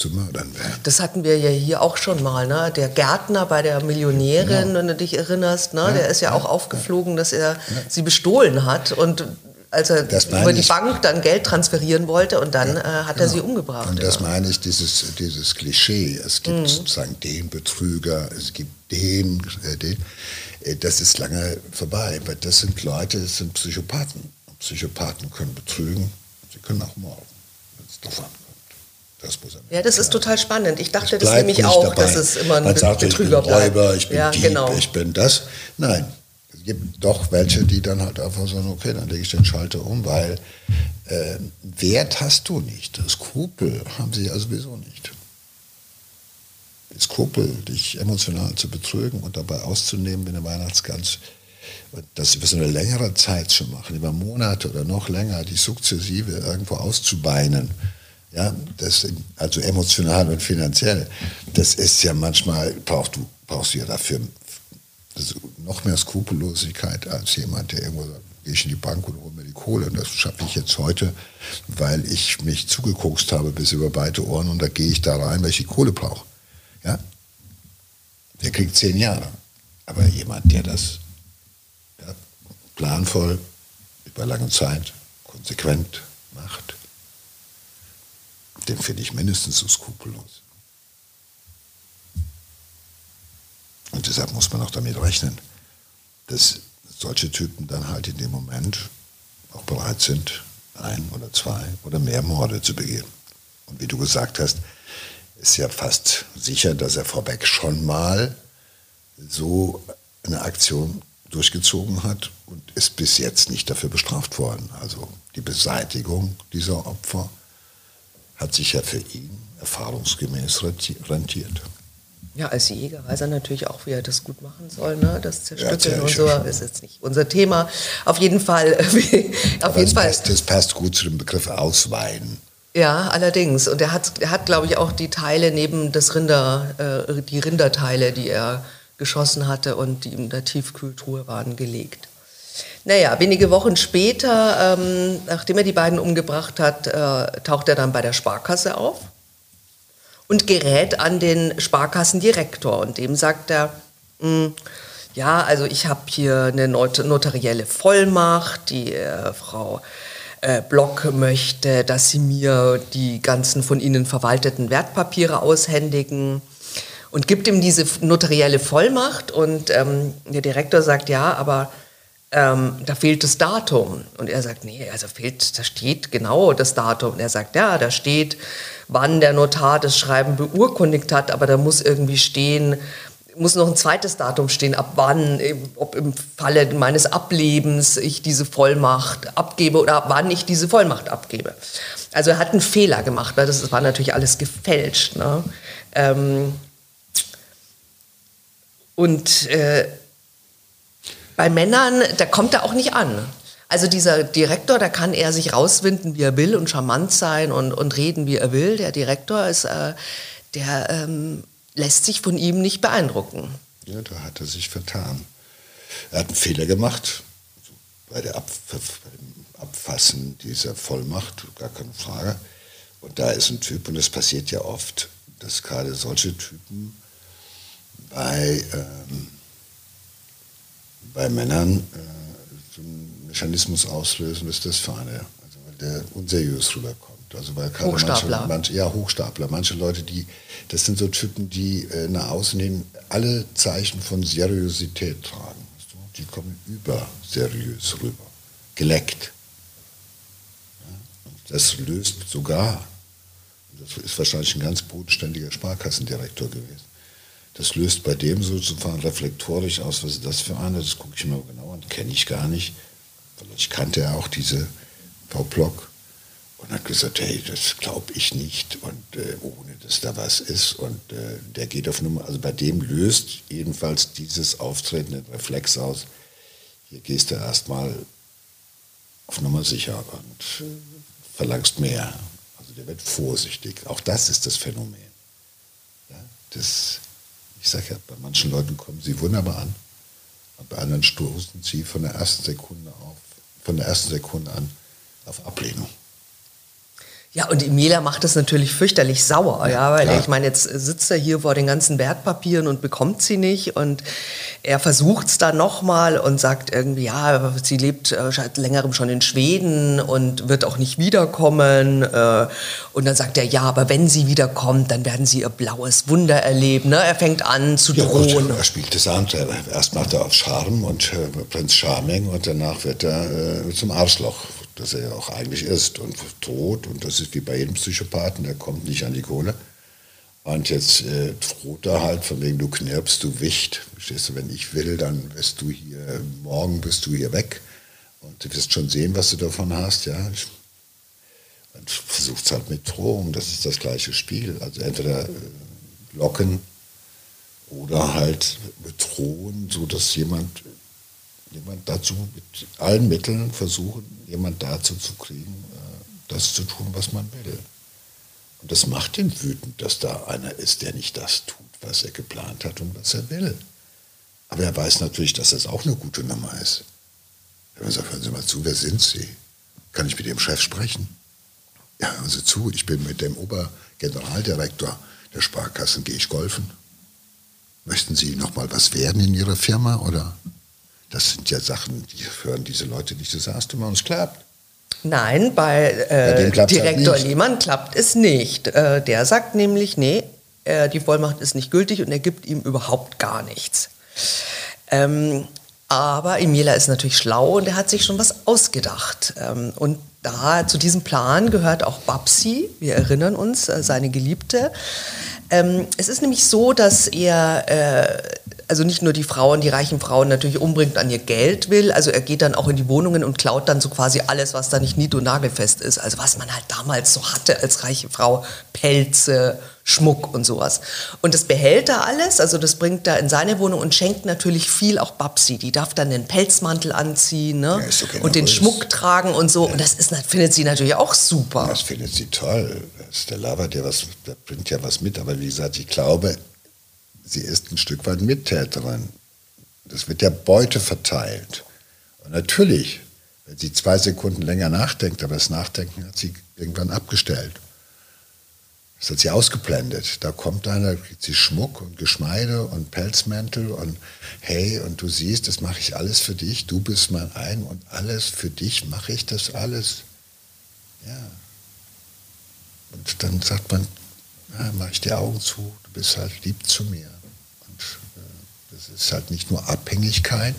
Speaker 1: zu mördern wären.
Speaker 2: Das hatten wir ja hier auch schon mal, ne? Der Gärtner bei der Millionärin, genau. wenn du dich erinnerst, ne? Ja, der ist ja, ja auch aufgeflogen, dass er ja. sie bestohlen hat und als er über die ich. Bank dann Geld transferieren wollte und dann äh, hat genau. er sie umgebracht.
Speaker 1: Und das meine ich, dieses, dieses Klischee. Es gibt mhm. sozusagen den Betrüger, es gibt den, äh, den. Äh, das ist lange vorbei, weil das sind Leute, das sind Psychopathen. Und Psychopathen können betrügen, sie können auch morden, es drauf ankommt. Das muss
Speaker 2: ja, das ist total spannend. Ich dachte das nämlich auch, dabei. dass es immer ein
Speaker 1: Man sagt, Betrüger ich bin Räuber, ich bin ja, Dieb, genau. ich bin das. Nein, es gibt doch welche, die dann halt einfach sagen, okay, dann lege ich den Schalter um, weil äh, Wert hast du nicht. Skrupel haben sie ja sowieso nicht. Skrupel, dich emotional zu betrügen und dabei auszunehmen wie eine Weihnachtsgans. Und das über so eine längere Zeit zu machen, über Monate oder noch länger, die sukzessive irgendwo auszubeinen ja, das, also emotional und finanziell. Das ist ja manchmal, brauchst du, brauchst du ja dafür noch mehr Skrupellosigkeit als jemand, der irgendwo sagt, gehe ich in die Bank und hole mir die Kohle. Und das schaffe ich jetzt heute, weil ich mich zugeguckt habe bis über beide Ohren und da gehe ich da rein, weil ich die Kohle brauche. Ja? Der kriegt zehn Jahre. Aber jemand, der das ja, planvoll über lange Zeit konsequent macht, den finde ich mindestens so skrupellos. Und deshalb muss man auch damit rechnen, dass solche Typen dann halt in dem Moment auch bereit sind, ein oder zwei oder mehr Morde zu begehen. Und wie du gesagt hast, ist ja fast sicher, dass er vorweg schon mal so eine Aktion durchgezogen hat und ist bis jetzt nicht dafür bestraft worden. Also die Beseitigung dieser Opfer hat sich ja für ihn erfahrungsgemäß rentiert.
Speaker 2: Ja, als Jäger weiß er natürlich auch, wie er das gut machen soll, ne? das Zerstückeln ja, und so. Ist jetzt nicht unser Thema. Auf jeden Fall.
Speaker 1: auf jeden Fall. Passt, das passt gut zu dem Begriff Ausweiden.
Speaker 2: Ja, allerdings. Und er hat, er hat glaube ich, auch die Teile neben das Rinder, äh, die Rinderteile, die er geschossen hatte und die in der Tiefkühltruhe waren, gelegt. Naja, wenige Wochen später, ähm, nachdem er die beiden umgebracht hat, äh, taucht er dann bei der Sparkasse auf und gerät an den Sparkassendirektor. Und dem sagt er, hm, ja, also ich habe hier eine not notarielle Vollmacht, die äh, Frau äh, Block möchte, dass sie mir die ganzen von Ihnen verwalteten Wertpapiere aushändigen und gibt ihm diese notarielle Vollmacht. Und ähm, der Direktor sagt, ja, aber ähm, da fehlt das Datum. Und er sagt, nee, also fehlt, da steht genau das Datum. Und er sagt, ja, da steht, wann der Notar das Schreiben beurkundigt hat, aber da muss irgendwie stehen, muss noch ein zweites Datum stehen, ab wann, ob im Falle meines Ablebens ich diese Vollmacht abgebe oder ab wann ich diese Vollmacht abgebe. Also er hat einen Fehler gemacht, weil das war natürlich alles gefälscht. Ne? Ähm und äh, bei Männern, da kommt er auch nicht an. Also dieser Direktor, da kann er sich rauswinden, wie er will und charmant sein und, und reden, wie er will. Der Direktor ist, äh, der ähm, lässt sich von ihm nicht beeindrucken.
Speaker 1: Ja, da hat er sich vertan. Er hat einen Fehler gemacht bei, der Ab Abfassen dieser Vollmacht, gar keine Frage. Und da ist ein Typ, und das passiert ja oft, dass gerade solche Typen bei ähm, bei Männern äh, einen Mechanismus auslösen, ist das für eine, also weil der unseriös rüberkommt. Also weil
Speaker 2: Hochstapler.
Speaker 1: Manche, manche, ja, Hochstapler. Manche Leute, die, das sind so Typen, die äh, nach außen hin alle Zeichen von Seriosität tragen. Die kommen über seriös rüber. Geleckt. Ja, das löst sogar, das ist wahrscheinlich ein ganz bodenständiger Sparkassendirektor gewesen, das löst bei dem sozusagen reflektorisch aus, was ist das für eine, das gucke ich mir genau an, kenne ich gar nicht. Vielleicht kannte er auch diese Frau Block und hat gesagt, hey, das glaube ich nicht und äh, ohne dass da was ist und äh, der geht auf Nummer, also bei dem löst jedenfalls dieses Auftreten den Reflex aus, hier gehst du erstmal auf Nummer sicher und verlangst mehr. Also der wird vorsichtig. Auch das ist das Phänomen. Ja, das ich sage ja, bei manchen Leuten kommen sie wunderbar an, und bei anderen stoßen sie von der ersten Sekunde auf, von der ersten Sekunde an auf Ablehnung.
Speaker 2: Ja, und Emilia macht das natürlich fürchterlich sauer, ja, ja weil klar. ich meine, jetzt sitzt er hier vor den ganzen Wertpapieren und bekommt sie nicht und er versucht es dann nochmal und sagt irgendwie, ja, sie lebt äh, seit längerem schon in Schweden und wird auch nicht wiederkommen. Äh, und dann sagt er, ja, aber wenn sie wiederkommt, dann werden sie ihr blaues Wunder erleben. Ne? Er fängt an zu ja, drohen.
Speaker 1: Gut, er spielt das an. Erst macht er auf Charme und äh, Prinz Charming und danach wird er zum Arschloch dass er ja auch eigentlich ist und droht. Und das ist wie bei jedem Psychopathen, der kommt nicht an die Kohle. Und jetzt äh, droht er halt, von wegen du knirpst, du Wicht. Verstehst du, wenn ich will, dann wirst du hier, morgen bist du hier weg. Und du wirst schon sehen, was du davon hast, ja. Ich, man versucht es halt mit Drohung, das ist das gleiche Spiel. Also entweder äh, locken oder halt bedrohen, sodass jemand, jemand dazu mit allen Mitteln versuchen, jemand dazu zu kriegen, äh, das zu tun, was man will. Und das macht ihn wütend, dass da einer ist, der nicht das tut, was er geplant hat und was er will. Aber er weiß natürlich, dass das auch eine gute Nummer ist. Wenn sagt, hören Sie mal zu, wer sind Sie? Kann ich mit Ihrem Chef sprechen? Ja, hören Sie zu, ich bin mit dem Obergeneraldirektor der Sparkassen, gehe ich golfen. Möchten Sie noch mal was werden in Ihrer Firma? Oder das sind ja Sachen, die hören diese Leute nicht. Das sagst du mal, und es klappt.
Speaker 2: Nein, bei, äh, bei Direktor halt Lehmann klappt es nicht. Äh, der sagt nämlich, nee, äh, die Vollmacht ist nicht gültig und er gibt ihm überhaupt gar nichts. Ähm, aber Emila ist natürlich schlau und er hat sich schon was ausgedacht. Ähm, und da zu diesem Plan gehört auch Babsi, wir erinnern uns, äh, seine Geliebte. Ähm, es ist nämlich so, dass er äh, also nicht nur die Frauen, die reichen Frauen natürlich umbringt an ihr Geld will. Also er geht dann auch in die Wohnungen und klaut dann so quasi alles, was da nicht nied- und nagelfest ist. Also was man halt damals so hatte als reiche Frau. Pelze, Schmuck und sowas. Und das behält er alles, also das bringt er in seine Wohnung und schenkt natürlich viel auch Babsi. Die darf dann den Pelzmantel anziehen ne? Ja, okay, und den Schmuck tragen und so. Ja. Und das ist, findet sie natürlich auch super.
Speaker 1: Das findet sie toll. Der labert ja was, der bringt ja was mit. Aber wie gesagt, ich glaube, sie ist ein Stück weit Mittäterin. Das wird ja Beute verteilt. Und natürlich, wenn sie zwei Sekunden länger nachdenkt, aber das Nachdenken hat sie irgendwann abgestellt. Das hat sie ausgeblendet. Da kommt einer, kriegt sie Schmuck und Geschmeide und Pelzmäntel und hey, und du siehst, das mache ich alles für dich, du bist mein Ein und alles für dich mache ich das alles. Ja. Und dann sagt man, ja, mache ich die Augen zu, du bist halt lieb zu mir. Und äh, das ist halt nicht nur Abhängigkeit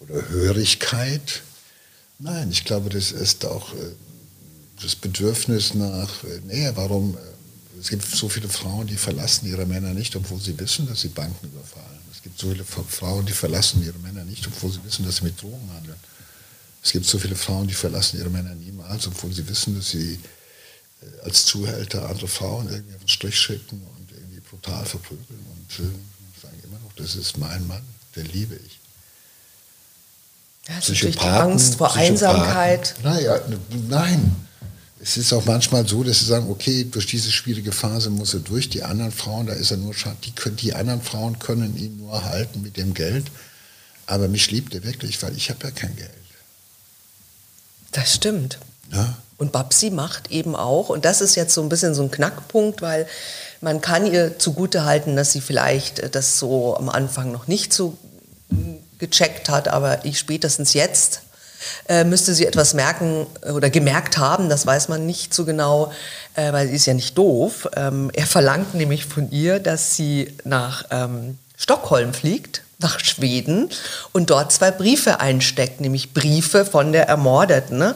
Speaker 1: oder Hörigkeit. Nein, ich glaube, das ist auch äh, das Bedürfnis nach äh, Nähe. Warum äh, es gibt so viele Frauen, die verlassen ihre Männer nicht, obwohl sie wissen, dass sie Banken überfallen. Es gibt so viele Frauen, die verlassen ihre Männer nicht, obwohl sie wissen, dass sie mit Drogen handeln. Es gibt so viele Frauen, die verlassen ihre Männer niemals, obwohl sie wissen, dass sie als Zuhälter andere Frauen irgendwie auf den Strich schicken und irgendwie brutal verprügeln und äh, sagen immer noch, das ist mein Mann, den liebe ich.
Speaker 2: Ja, das ist die Angst vor Einsamkeit.
Speaker 1: Naja, nein, es ist auch manchmal so, dass sie sagen, okay, durch diese schwierige Phase muss er durch. Die anderen Frauen, da ist er nur die, können, die anderen Frauen können ihn nur halten mit dem Geld. Aber mich liebt er wirklich, weil ich habe ja kein Geld.
Speaker 2: Das stimmt. Ja? Und Babsi macht eben auch, und das ist jetzt so ein bisschen so ein Knackpunkt, weil man kann ihr zugute halten, dass sie vielleicht das so am Anfang noch nicht so gecheckt hat, aber ich spätestens jetzt äh, müsste sie etwas merken äh, oder gemerkt haben, das weiß man nicht so genau, äh, weil sie ist ja nicht doof. Ähm, er verlangt nämlich von ihr, dass sie nach ähm, Stockholm fliegt, nach Schweden und dort zwei Briefe einsteckt, nämlich Briefe von der Ermordeten. Ne?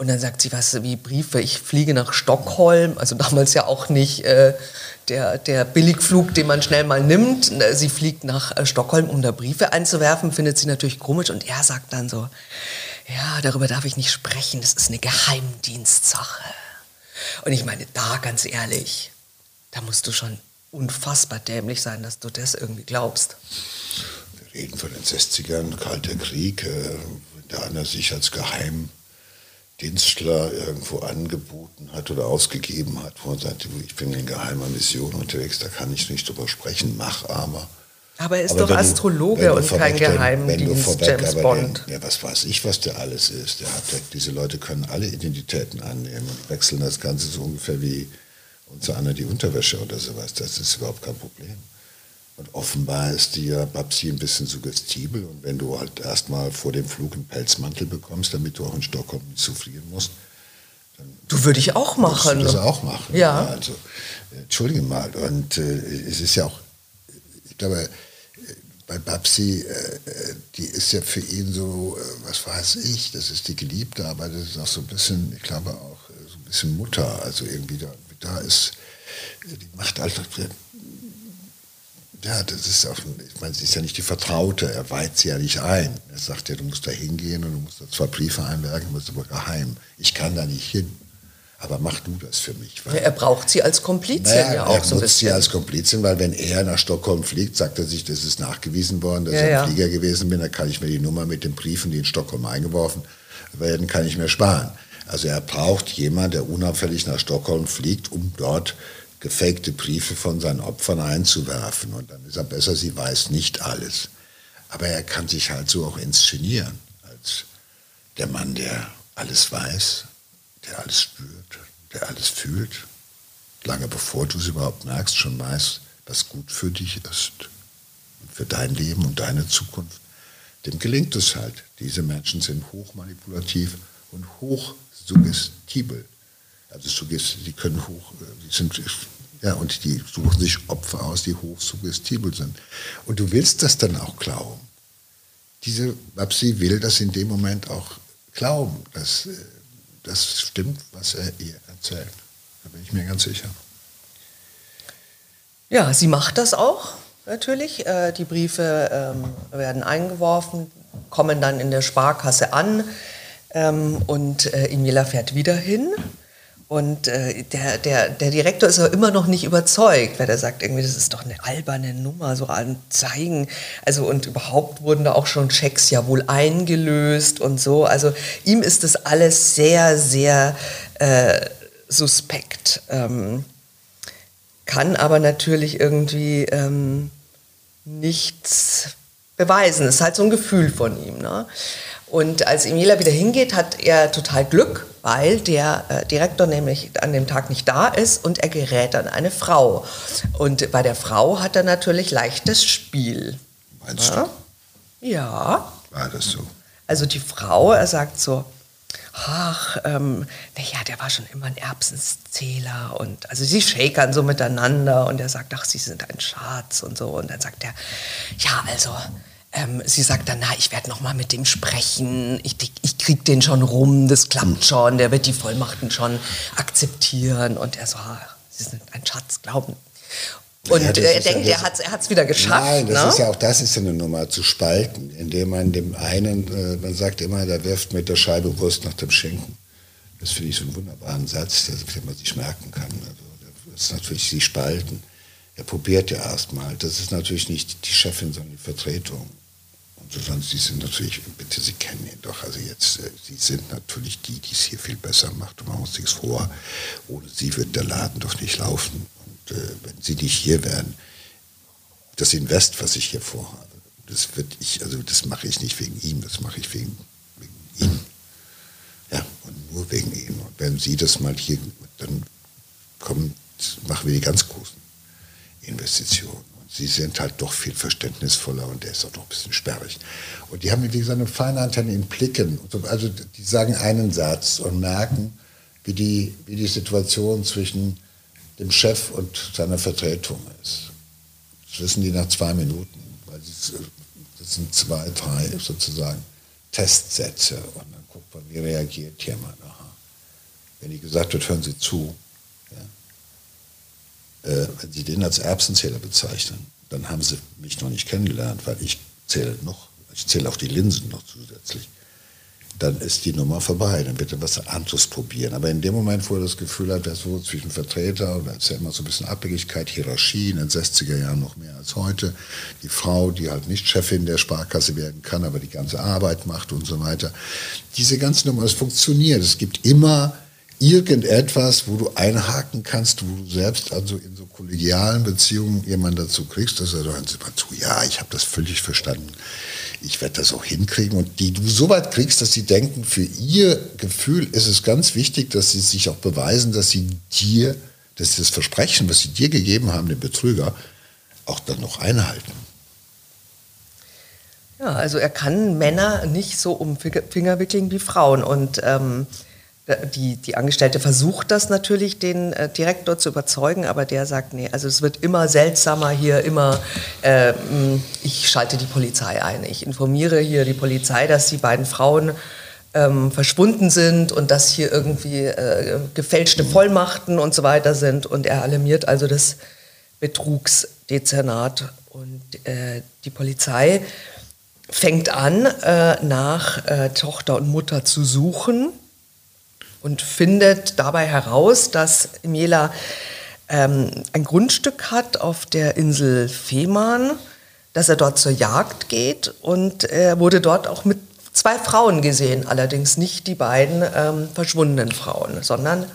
Speaker 2: Und dann sagt sie, was, wie Briefe, ich fliege nach Stockholm, also damals ja auch nicht äh, der, der Billigflug, den man schnell mal nimmt. Sie fliegt nach äh, Stockholm, um da Briefe einzuwerfen, findet sie natürlich komisch und er sagt dann so, ja, darüber darf ich nicht sprechen, das ist eine Geheimdienstsache. Und ich meine, da ganz ehrlich, da musst du schon unfassbar dämlich sein, dass du das irgendwie glaubst.
Speaker 1: Wir reden von den 60ern, Kalter Krieg, äh, der einer sich als Geheimdienstler irgendwo angeboten hat oder ausgegeben hat, wo er sagte, ich bin in geheimer Mission unterwegs, da kann ich nicht drüber sprechen, mach aber.
Speaker 2: Aber er ist aber doch Astrologe du, und kein Geheimdienst, James Bond.
Speaker 1: Den, ja, was weiß ich, was der alles ist. Der hat, diese Leute können alle Identitäten annehmen und wechseln das Ganze so ungefähr wie unser einer die Unterwäsche oder sowas. Das ist überhaupt kein Problem. Und offenbar ist die ja Babsi ein bisschen suggestibel. Und wenn du halt erstmal vor dem Flug einen Pelzmantel bekommst, damit du auch in Stockholm nicht zufrieren musst,
Speaker 2: dann. Du würde ich auch machen.
Speaker 1: Du das auch machen.
Speaker 2: Ja. ja
Speaker 1: also, entschuldige mal. Und äh, es ist ja auch, ich glaube, bei Babsi, äh, die ist ja für ihn so, äh, was weiß ich, das ist die Geliebte, aber das ist auch so ein bisschen, ich glaube auch so ein bisschen Mutter. Also irgendwie da, da ist, die macht einfach, ja, das ist auch, ich meine, sie ist ja nicht die Vertraute, er weiht sie ja nicht ein. Er sagt ja, du musst da hingehen und du musst da zwei Briefe einwerken, musst aber geheim. Ich kann da nicht hin. Aber mach du das für mich.
Speaker 2: Ja, er braucht sie als Komplizin
Speaker 1: naja,
Speaker 2: ja auch
Speaker 1: er
Speaker 2: so ein
Speaker 1: nutzt sie als Komplizin, weil wenn er nach Stockholm fliegt, sagt er sich, das ist nachgewiesen worden, dass
Speaker 2: Ja,
Speaker 1: ich
Speaker 2: ja.
Speaker 1: ein Flieger gewesen bin, dann kann ich mir die Nummer mit den Briefen, die in Stockholm eingeworfen werden, kann ich mir sparen. Also er braucht jemanden, der unauffällig nach Stockholm fliegt, um dort gefakte Briefe von seinen Opfern einzuwerfen. Und dann ist er besser, sie weiß nicht alles. Aber er kann sich halt so auch inszenieren, als der Mann, der alles weiß, der alles spürt, der alles fühlt, lange bevor du es überhaupt merkst, schon weiß, was gut für dich ist und für dein Leben und deine Zukunft. Dem gelingt es halt. Diese Menschen sind hochmanipulativ und hochsuggestibel. Also suggest- die können hoch, äh, die sind, ja, und die suchen sich Opfer aus, die hochsuggestibel sind. Und du willst das dann auch glauben. Diese Babsi will das in dem Moment auch glauben, dass äh, das stimmt, was er ihr erzählt. Da bin ich mir ganz sicher.
Speaker 2: Ja, sie macht das auch natürlich. Äh, Die Briefe ähm, werden eingeworfen, kommen dann in der Sparkasse an ähm, und Emila fährt wieder hin. Und äh, der, der, der Direktor ist aber immer noch nicht überzeugt, weil er sagt, irgendwie, das ist doch eine alberne Nummer, so Anzeigen. Also und überhaupt wurden da auch schon Schecks ja wohl eingelöst und so. Also ihm ist das alles sehr, sehr äh, suspekt. Ähm, kann aber natürlich irgendwie ähm, nichts beweisen. Es ist halt so ein Gefühl von ihm. Ne? Und als Emila wieder hingeht, hat er total Glück, weil der äh, Direktor nämlich an dem Tag nicht da ist und er gerät an eine Frau. Und bei der Frau hat er natürlich leichtes Spiel.
Speaker 1: Meinst
Speaker 2: Ja. Ja,
Speaker 1: du? War das so?
Speaker 2: also die Frau, er sagt so, ach, ähm, naja, der war schon immer ein Erbsenzähler und also sie shakern so miteinander und er sagt, ach, sie sind ein Schatz und so und dann sagt er, ja, also, ähm, sie sagt dann, na, ich werde noch mal mit dem sprechen, ich, ich krieg den schon rum, das klappt schon, der wird die Vollmachten schon akzeptieren und er so, ah, sie sind ein Schatz, glauben. Und
Speaker 1: Ja,
Speaker 2: er
Speaker 1: ja
Speaker 2: denkt,
Speaker 1: das-
Speaker 2: er hat es er wieder geschafft.
Speaker 1: Nein, das
Speaker 2: ne?
Speaker 1: ist ja auch das ist ja eine Nummer zu spalten, indem man dem einen, äh, man sagt immer, der wirft mit der Scheibe Wurst nach dem Schinken. Das finde ich so einen wunderbaren Satz, den man sich merken kann. Also, das ist natürlich sie spalten. Er probiert ja erstmal. Das ist natürlich nicht die Chefin, sondern die Vertretung. Sonst, Sie sind natürlich, bitte, Sie kennen ihn doch. Also jetzt, äh, Sie sind natürlich die, die es hier viel besser macht. Und man muss nichts vor. Ohne Sie wird der Laden doch nicht laufen. Und äh, wenn Sie nicht hier wären, das Invest, was ich hier vorhabe, das wird ich, also das mache ich nicht wegen ihm, das mache ich wegen, wegen ihm. Ja, und nur wegen ihm. Und wenn Sie das mal hier, dann kommen, machen wir die ganz großen Investitionen. Sie sind halt doch viel verständnisvoller und der ist auch noch ein bisschen sperrig. Und die haben, wie gesagt, eine feine Antenne in Blicken. Also die sagen einen Satz und merken, wie die, wie die Situation zwischen dem Chef und seiner Vertretung ist. Das wissen die nach zwei Minuten, weil das sind zwei, drei sozusagen Testsätze und dann guckt man, wie reagiert jemand. Aha. Wenn die gesagt wird, hören Sie zu. Äh, wenn Sie den als Erbsenzähler bezeichnen, dann haben Sie mich noch nicht kennengelernt, weil ich zähle noch, ich zähle auch die Linsen noch zusätzlich. Dann ist die Nummer vorbei, dann er was anderes probieren. Aber in dem Moment, wo er das Gefühl hat, ist so zwischen Vertreter, da ist ja immer so ein bisschen Abhängigkeit, Hierarchie, in den 60er Jahren noch mehr als heute, die Frau, die halt nicht Chefin der Sparkasse werden kann, aber die ganze Arbeit macht und so weiter. Diese ganze Nummer, es funktioniert. Es gibt immer irgendetwas, wo du einhaken kannst, wo du selbst also in so kollegialen Beziehungen jemanden dazu kriegst, dass er Sie mal zu, ja, ich habe das völlig verstanden. Ich werde das auch hinkriegen und die du so weit kriegst, dass sie denken, für ihr Gefühl ist es ganz wichtig, dass sie sich auch beweisen, dass sie dir, dass sie das Versprechen, was sie dir gegeben haben, den Betrüger, auch dann noch einhalten.
Speaker 2: Ja, also er kann Männer nicht so um Finger Finger wickeln wie Frauen. Und ähm, die, die Angestellte versucht das natürlich, den äh, Direktor zu überzeugen, aber der sagt, nee, also es wird immer seltsamer hier, immer, äh, ich schalte die Polizei ein. Ich informiere hier die Polizei, dass die beiden Frauen ähm, verschwunden sind und dass hier irgendwie äh, gefälschte Vollmachten und so weiter sind. Und er alarmiert also das Betrugsdezernat und äh, die Polizei fängt an, äh, nach äh, Tochter und Mutter zu suchen und findet dabei heraus, dass Miela ähm, ein Grundstück hat auf der Insel Fehmarn, dass er dort zur Jagd geht und er wurde dort auch mit zwei Frauen gesehen, allerdings nicht die beiden ähm, verschwundenen Frauen, sondern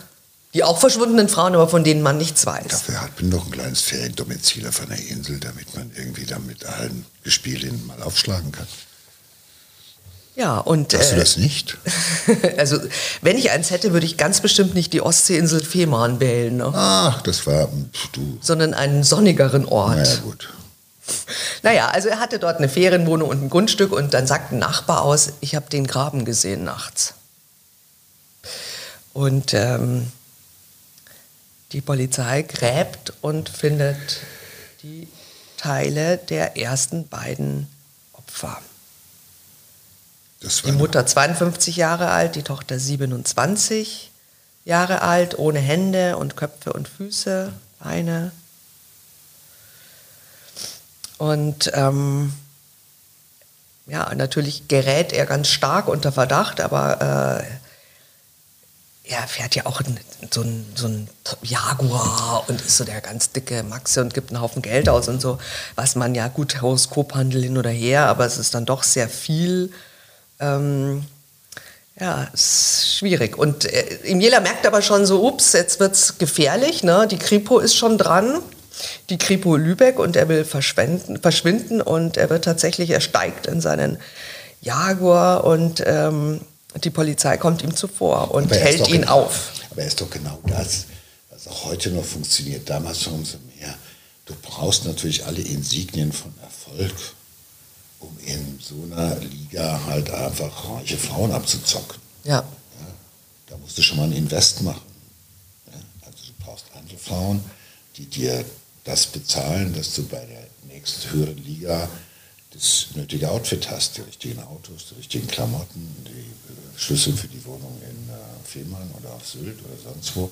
Speaker 2: die auch verschwundenen Frauen, aber von denen man nichts weiß.
Speaker 1: Dafür hat man doch ein kleines Feriendomizil auf einer Insel, damit man irgendwie dann mit allen Gespielinnen mal aufschlagen kann.
Speaker 2: Ja, und.
Speaker 1: Hast du äh, das nicht?
Speaker 2: also, wenn ich eins hätte, würde ich ganz bestimmt nicht die Ostseeinsel Fehmarn wählen. Ne?
Speaker 1: Ach, das war du.
Speaker 2: Sondern einen sonnigeren Ort.
Speaker 1: Na ja, gut.
Speaker 2: Naja, also er hatte dort eine Ferienwohnung und ein Grundstück und dann sagt ein Nachbar aus, ich habe den Graben gesehen nachts. Und ähm, die Polizei gräbt und findet die Teile der ersten beiden Opfer die Mutter 52 Jahre alt, die Tochter 27 Jahre alt, ohne Hände und Köpfe und Füße, Beine. Und ähm, ja, natürlich gerät er ganz stark unter Verdacht, aber äh, er fährt ja auch so ein, so Jaguar und ist so der ganz dicke Maxe und gibt einen Haufen Geld aus und so, was man ja gut Horoskophandel hin oder her, aber es ist dann doch sehr viel ähm, ja, ist schwierig. Und äh, Imjela merkt aber schon so, ups, jetzt wird es gefährlich. Ne? Die Kripo ist schon dran, die Kripo Lübeck, und er will verschwinden und er wird tatsächlich, er steigt in seinen Jaguar und ähm, die Polizei kommt ihm zuvor und hält ihn
Speaker 1: genau,
Speaker 2: auf.
Speaker 1: Aber er ist doch genau das, was auch heute noch funktioniert. Damals schon umso mehr. Du brauchst natürlich alle Insignien von Erfolg um in so einer Liga halt einfach reiche Frauen abzuzocken.
Speaker 2: Ja. ja
Speaker 1: da musst du schon mal ein Invest machen. Ja? Also du brauchst andere Frauen, die dir das bezahlen, dass du bei der nächsten höheren Liga das nötige Outfit hast, die richtigen Autos, die richtigen Klamotten, die äh, Schlüssel für die Wohnung in äh, Fehmarn oder auf Sylt oder sonst wo,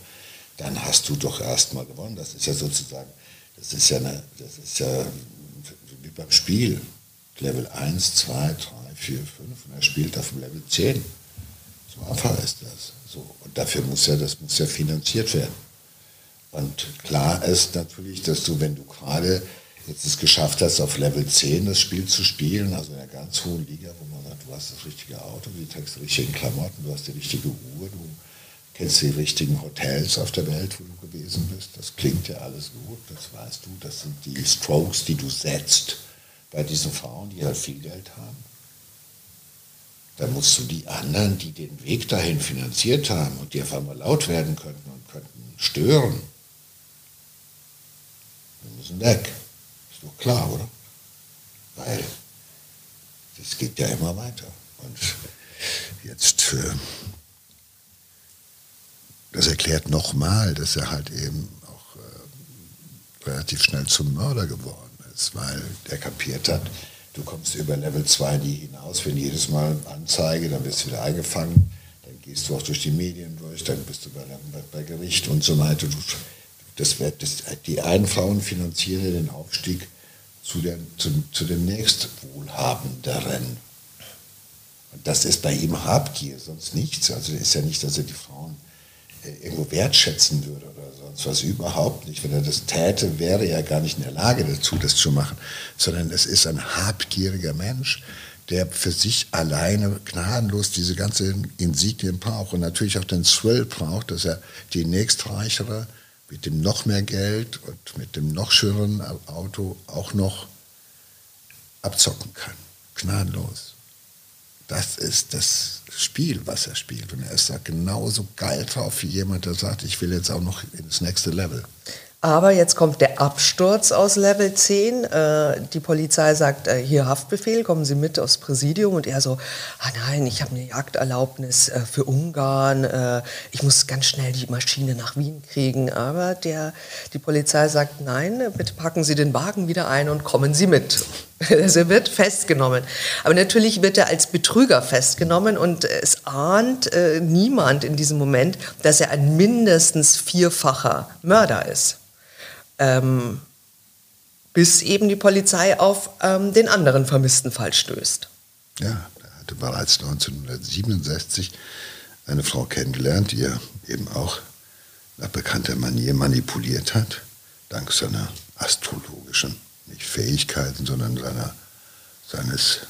Speaker 1: dann hast du doch erstmal gewonnen. Das ist ja sozusagen, das ist ja, eine, das ist ja wie beim Spiel. Level 1, 2, 3, 4, 5 und er spielt auf dem Level 10. So einfach ist das. So. Und dafür muss ja, das muss ja finanziert werden. Und klar ist natürlich, dass du, wenn du gerade jetzt es geschafft hast, auf Level 10 das Spiel zu spielen, also in einer ganz hohen Liga, wo man sagt, du hast das richtige Auto, du trägst die richtigen Klamotten, du hast die richtige Uhr, du kennst die richtigen Hotels auf der Welt, wo du gewesen bist. Das klingt ja alles gut, das weißt du, das sind die Strokes, die du setzt bei diesen Frauen, die halt viel Geld haben. Da musst du die anderen, die den Weg dahin finanziert haben und die auf einmal laut werden könnten und könnten stören, die müssen weg. Ist doch klar, oder? Weil das geht ja immer weiter. Und jetzt, äh, das erklärt nochmal, dass er halt eben auch äh, relativ schnell zum Mörder geworden ist, weil der kapiert hat, du kommst über Level 2 nie hinaus, wenn jedes Mal Anzeige, dann wirst du wieder eingefangen, dann gehst du auch durch die Medien durch, dann bist du bei, bei, Gericht und so weiter. Du, das das, die einen Frauen finanzieren den Aufstieg zu, der, zu, zu dem nächstwohlhabenderen. Und das ist bei ihm Habgier, sonst nichts. Also ist ja nicht, dass er die Frauen irgendwo wertschätzen würde oder sonst was überhaupt nicht. Wenn er das täte, wäre er gar nicht in der Lage dazu, das zu machen, sondern es ist ein habgieriger Mensch, der für sich alleine gnadenlos diese ganze Insignien braucht und natürlich auch den Thrill braucht, dass er die nächstreichere mit dem noch mehr Geld und mit dem noch schöneren Auto auch noch abzocken kann. Gnadenlos. Das ist das Spiel, was er spielt. Und er ist da genauso geil drauf wie jemand, der sagt, ich will jetzt auch noch ins nächste Level.
Speaker 2: Aber jetzt kommt der Absturz aus Level 10. Äh, die Polizei sagt, äh, hier Haftbefehl, kommen Sie mit aufs Präsidium. Und er so, ah nein, ich habe eine Jagderlaubnis äh, für Ungarn. Äh, ich muss ganz schnell die Maschine nach Wien kriegen. Aber der, die Polizei sagt, nein, bitte packen Sie den Wagen wieder ein und kommen Sie mit. Also er wird festgenommen. Aber natürlich wird er als Betrüger festgenommen und es ahnt äh, niemand in diesem Moment, dass er ein mindestens vierfacher Mörder ist ähm, bis eben die Polizei auf ähm, den anderen vermissten Fall stößt.
Speaker 1: Ja, er hatte bereits 1967 eine Frau kennengelernt, die er eben auch nach bekannter Manier manipuliert hat, dank seiner astrologischen, nicht Fähigkeiten, sondern seiner, seines,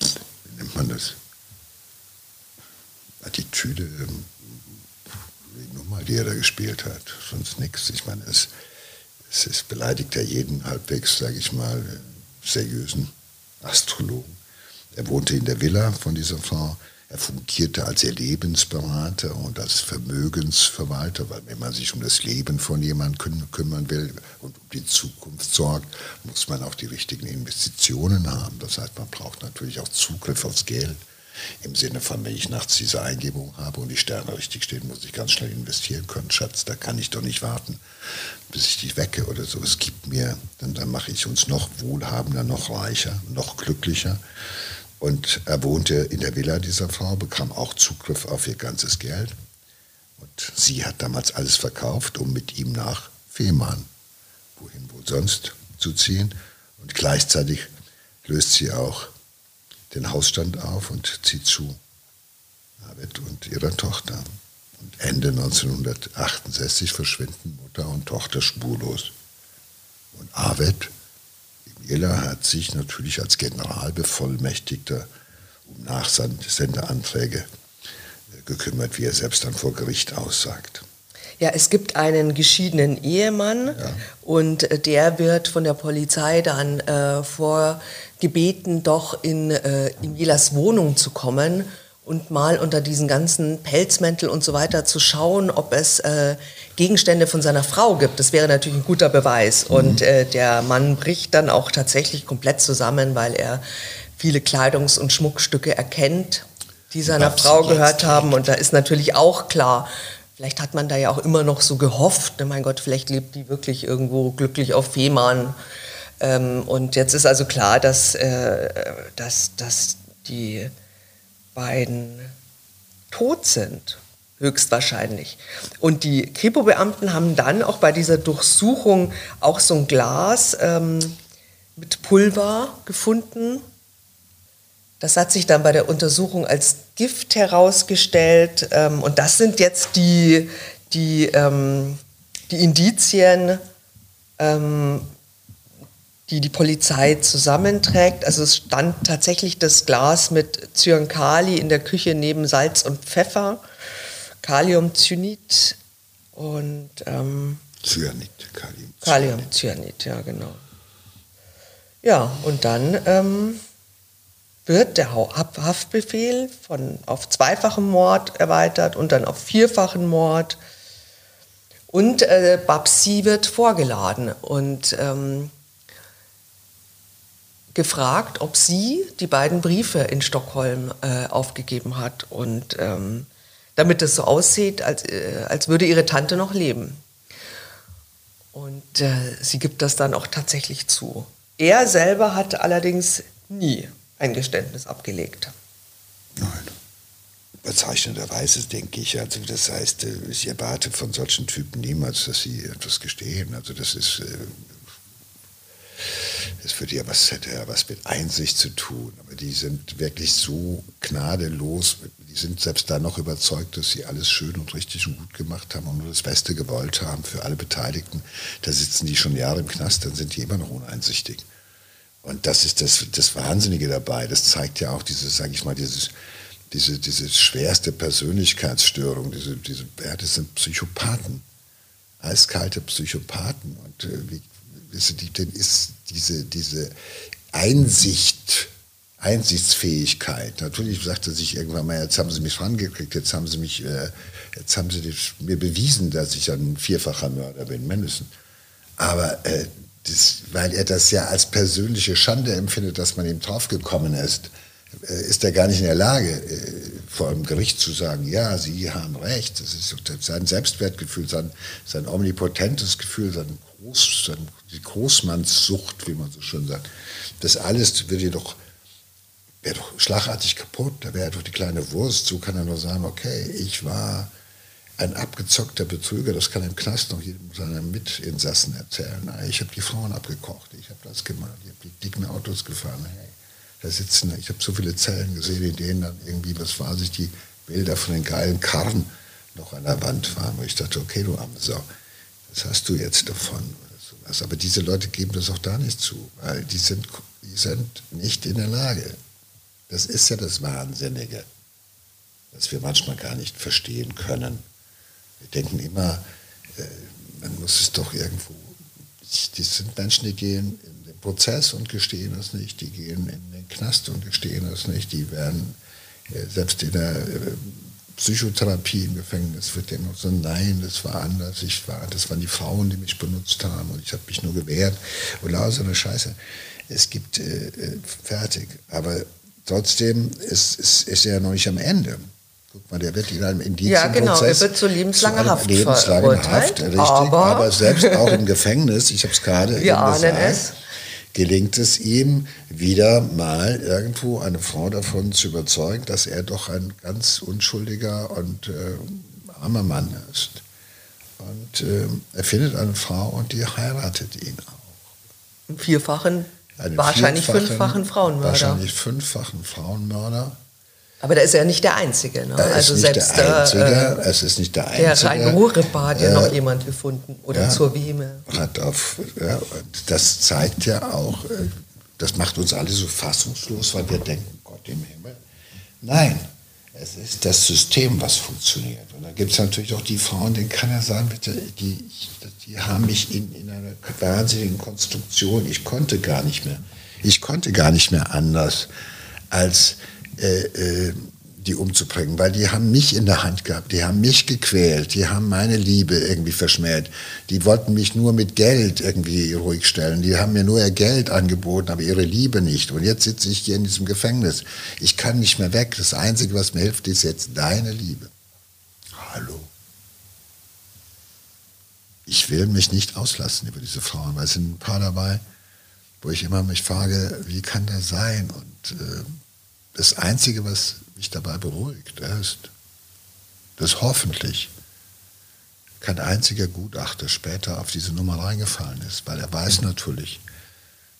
Speaker 1: wie nennt man das, Attitüde, ähm, die Nummer, die er da gespielt hat, sonst nichts. Ich meine, es es, es beleidigt ja jeden halbwegs, sage ich mal, seriösen Astrologen. Er wohnte in der Villa von dieser Frau. Er fungierte als ihr Lebensberater und als Vermögensverwalter, weil wenn man sich um das Leben von jemandem kümmern will und um die Zukunft sorgt, muss man auch die richtigen Investitionen haben. Das heißt, man braucht natürlich auch Zugriff aufs Geld. Im Sinne von, wenn ich nachts diese Eingebung habe und die Sterne richtig stehen, muss ich ganz schnell investieren können. Schatz, da kann ich doch nicht warten, bis ich dich wecke oder so. Es gibt mir, dann, dann mache ich uns noch wohlhabender, noch reicher, noch glücklicher. Und er wohnte in der Villa dieser Frau, bekam auch Zugriff auf ihr ganzes Geld. Und sie hat damals alles verkauft, um mit ihm nach Fehmarn, wohin wohl sonst, zu ziehen. Und gleichzeitig löst sie auch den Hausstand auf und zieht zu. Arvid und ihrer Tochter. Und Ende 1968 verschwinden Mutter und Tochter spurlos. Und Arvid Jela hat sich natürlich als Generalbevollmächtigter um Nachsendeanträge äh, gekümmert, wie er selbst dann vor Gericht aussagt.
Speaker 2: Ja, es gibt einen geschiedenen Ehemann ja. und äh, der wird von der Polizei dann äh, vorgebeten, doch in, äh, Jelas Wohnung zu kommen und mal unter diesen ganzen Pelzmäntel und so weiter zu schauen, ob es äh, Gegenstände von seiner Frau gibt. Das wäre natürlich ein guter Beweis. Mhm. Und äh, der Mann bricht dann auch tatsächlich komplett zusammen, weil er viele Kleidungs- und Schmuckstücke erkennt, die seiner Frau gehört haben. Und da ist natürlich auch klar, Vielleicht hat man da ja auch immer noch so gehofft, ne, mein Gott, vielleicht lebt die wirklich irgendwo glücklich auf Fehmarn. Ähm, und jetzt ist also klar, dass, äh, dass, dass die beiden tot sind, höchstwahrscheinlich. Und die Kripo-Beamten haben dann auch bei dieser Durchsuchung auch so ein Glas ähm, mit Pulver gefunden, das hat sich dann bei der Untersuchung als Gift herausgestellt. Ähm, und das sind jetzt die, die, ähm, die Indizien, ähm, die die Polizei zusammenträgt. Also es stand tatsächlich das Glas mit Zyankali in der Küche neben Salz und Pfeffer, Kaliumcyanid und ähm,
Speaker 1: Cyanid, Kaliumcyanid.
Speaker 2: Kaliumcyanid, ja genau. Ja, und dann ähm, wird der Haftbefehl von, auf zweifachen Mord erweitert und dann auf vierfachen Mord. Und äh, Babsi wird vorgeladen und ähm, gefragt, ob sie die beiden Briefe in Stockholm äh, aufgegeben hat. Und ähm, damit es so aussieht, als, äh, als würde ihre Tante noch leben. Und äh, sie gibt das dann auch tatsächlich zu. Er selber hat allerdings nie ein Geständnis abgelegt.
Speaker 1: Nein. Bezeichnenderweise denke ich, also das heißt, äh, ich erwarte von solchen Typen niemals, dass sie etwas gestehen. Also das ist, äh, das würde ja was, hätte ja was mit Einsicht zu tun. Aber die sind wirklich so gnadenlos, die sind selbst da noch überzeugt, dass sie alles schön und richtig und gut gemacht haben und nur das Beste gewollt haben für alle Beteiligten. Da sitzen die schon Jahre im Knast, dann sind die immer noch uneinsichtig. Und das ist das, das Wahnsinnige dabei. Das zeigt ja auch dieses, sage ich mal, dieses, diese, diese schwerste Persönlichkeitsstörung. Diese, diese, ja, das sind Psychopathen, eiskalte Psychopathen. Und äh, wie, denn ist diese, diese Einsicht, Einsichtsfähigkeit. Natürlich sagte sich irgendwann mal, jetzt haben sie mich rangekriegt, jetzt haben sie mich, äh, jetzt haben sie mir bewiesen, dass ich ein vierfacher Mörder bin, mindestens. Aber äh, das, weil er das ja als persönliche Schande empfindet, dass man ihm draufgekommen ist, äh, ist er gar nicht in der Lage, äh, vor einem Gericht zu sagen, ja, Sie haben recht. Das ist sein Selbstwertgefühl, sein, sein omnipotentes Gefühl, sein Groß, die Großmannssucht, wie man so schön sagt. Das alles wird jedoch wäre doch schlagartig kaputt. Da wäre doch die kleine Wurst. So kann er nur sagen, okay, ich war ein abgezockter Betrüger. Das kann im Knast noch jedem seiner Mitinsassen erzählen. Ich habe die Frauen abgekocht, ich habe das gemacht, ich habe die dicken Autos gefahren. Hey, da sitzen, ich habe so viele Zellen gesehen, in denen dann irgendwie, was weiß ich, die Bilder von den geilen Karren noch an der Wand waren, wo ich dachte, okay, du arme Sau, was hast du jetzt davon? Aber diese Leute geben das auch da nicht zu, weil die sind, die sind nicht in der Lage, das ist ja das Wahnsinnige, dass wir manchmal gar nicht verstehen können. Wir denken immer, äh, man muss es doch irgendwo. Das sind Menschen, die gehen in den Prozess und gestehen es nicht, die gehen in den Knast und gestehen es nicht, die werden äh, selbst in der äh, Psychotherapie im Gefängnis wird immer so, nein, das war anders, ich war, das waren die Frauen, die mich benutzt haben und ich habe mich nur gewehrt und lauter so eine Scheiße. Es gibt äh, fertig, aber Trotzdem ist, ist, ist er noch nicht am Ende. Guck mal, der wird in einem Indizienprozess...
Speaker 2: Ja, genau, er wird zu lebenslanger Haft
Speaker 1: lebenslangen Haft, richtig. Aber, aber, selbst auch im Gefängnis, ich habe es gerade gesagt, es. Gelingt es ihm, wieder mal irgendwo eine Frau davon zu überzeugen, dass er doch ein ganz unschuldiger und äh, armer Mann ist. Und äh, er findet eine Frau und die heiratet ihn auch.
Speaker 2: Im vierfachen wahrscheinlich fünffachen Frauenmörder.
Speaker 1: Wahrscheinlich fünffachen Frauenmörder.
Speaker 2: Aber der ist ja nicht der Einzige. Ne?
Speaker 1: Er also selbst der Einzige, äh, es ist nicht der Einzige.
Speaker 2: Der rein Ruhrrepa hat ja äh, noch jemand gefunden. Oder ja, zur Weme.
Speaker 1: Hat auf, ja, das zeigt ja auch, äh, das macht uns alle so fassungslos, weil wir denken, Gott im Himmel. Nein, es ist das System, was funktioniert. Und da gibt es natürlich auch die Frauen, denen kann er sagen, bitte, die, die haben mich in, in einer wahnsinnigen Konstruktion, ich konnte gar nicht mehr, ich konnte gar nicht mehr anders als äh, äh, die umzubringen, weil die haben mich in der Hand gehabt, die haben mich gequält, die haben meine Liebe irgendwie verschmäht, die wollten mich nur mit Geld irgendwie ruhig stellen, die haben mir nur ihr Geld angeboten, aber ihre Liebe nicht. Und jetzt sitze ich hier in diesem Gefängnis. Ich kann nicht mehr weg. Das Einzige, was mir hilft, ist jetzt deine Liebe. Hallo. Ich will mich nicht auslassen über diese Frauen, weil es sind ein paar dabei, wo ich immer mich frage, wie kann das sein? Und äh, das Einzige, was mich dabei beruhigt, ist, dass hoffentlich kein einziger Gutachter später auf diese Nummer reingefallen ist, weil er weiß natürlich,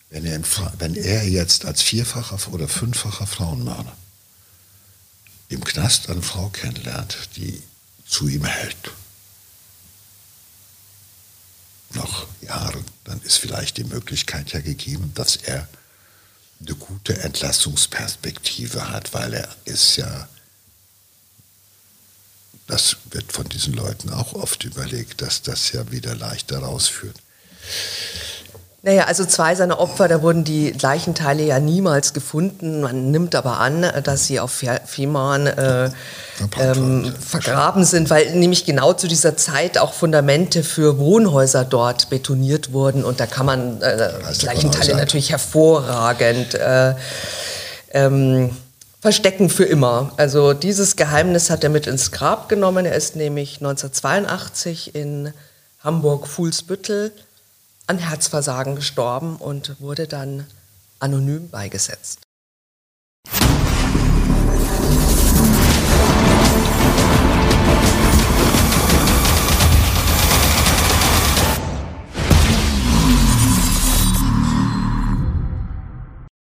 Speaker 1: wenn er, wenn er jetzt als vierfacher oder fünffacher Frauenmörder im Knast eine Frau kennenlernt, die zu ihm hält, noch Jahre, dann ist vielleicht die Möglichkeit ja gegeben, dass er eine gute Entlassungsperspektive hat, weil er ist ja, das wird von diesen Leuten auch oft überlegt, dass das ja wieder leichter rausführt.
Speaker 2: Naja, also zwei seiner Opfer, da wurden die Leichenteile ja niemals gefunden. Man nimmt aber an, dass sie auf Fehmarn äh, ähm, vergraben sind, weil nämlich genau zu dieser Zeit auch Fundamente für Wohnhäuser dort betoniert wurden. Und da kann man äh, Leichenteile natürlich hervorragend äh, ähm, verstecken für immer. Also dieses Geheimnis hat er mit ins Grab genommen. Er ist nämlich 1982 in Hamburg-Fuhlsbüttel an Herzversagen gestorben und wurde dann anonym beigesetzt.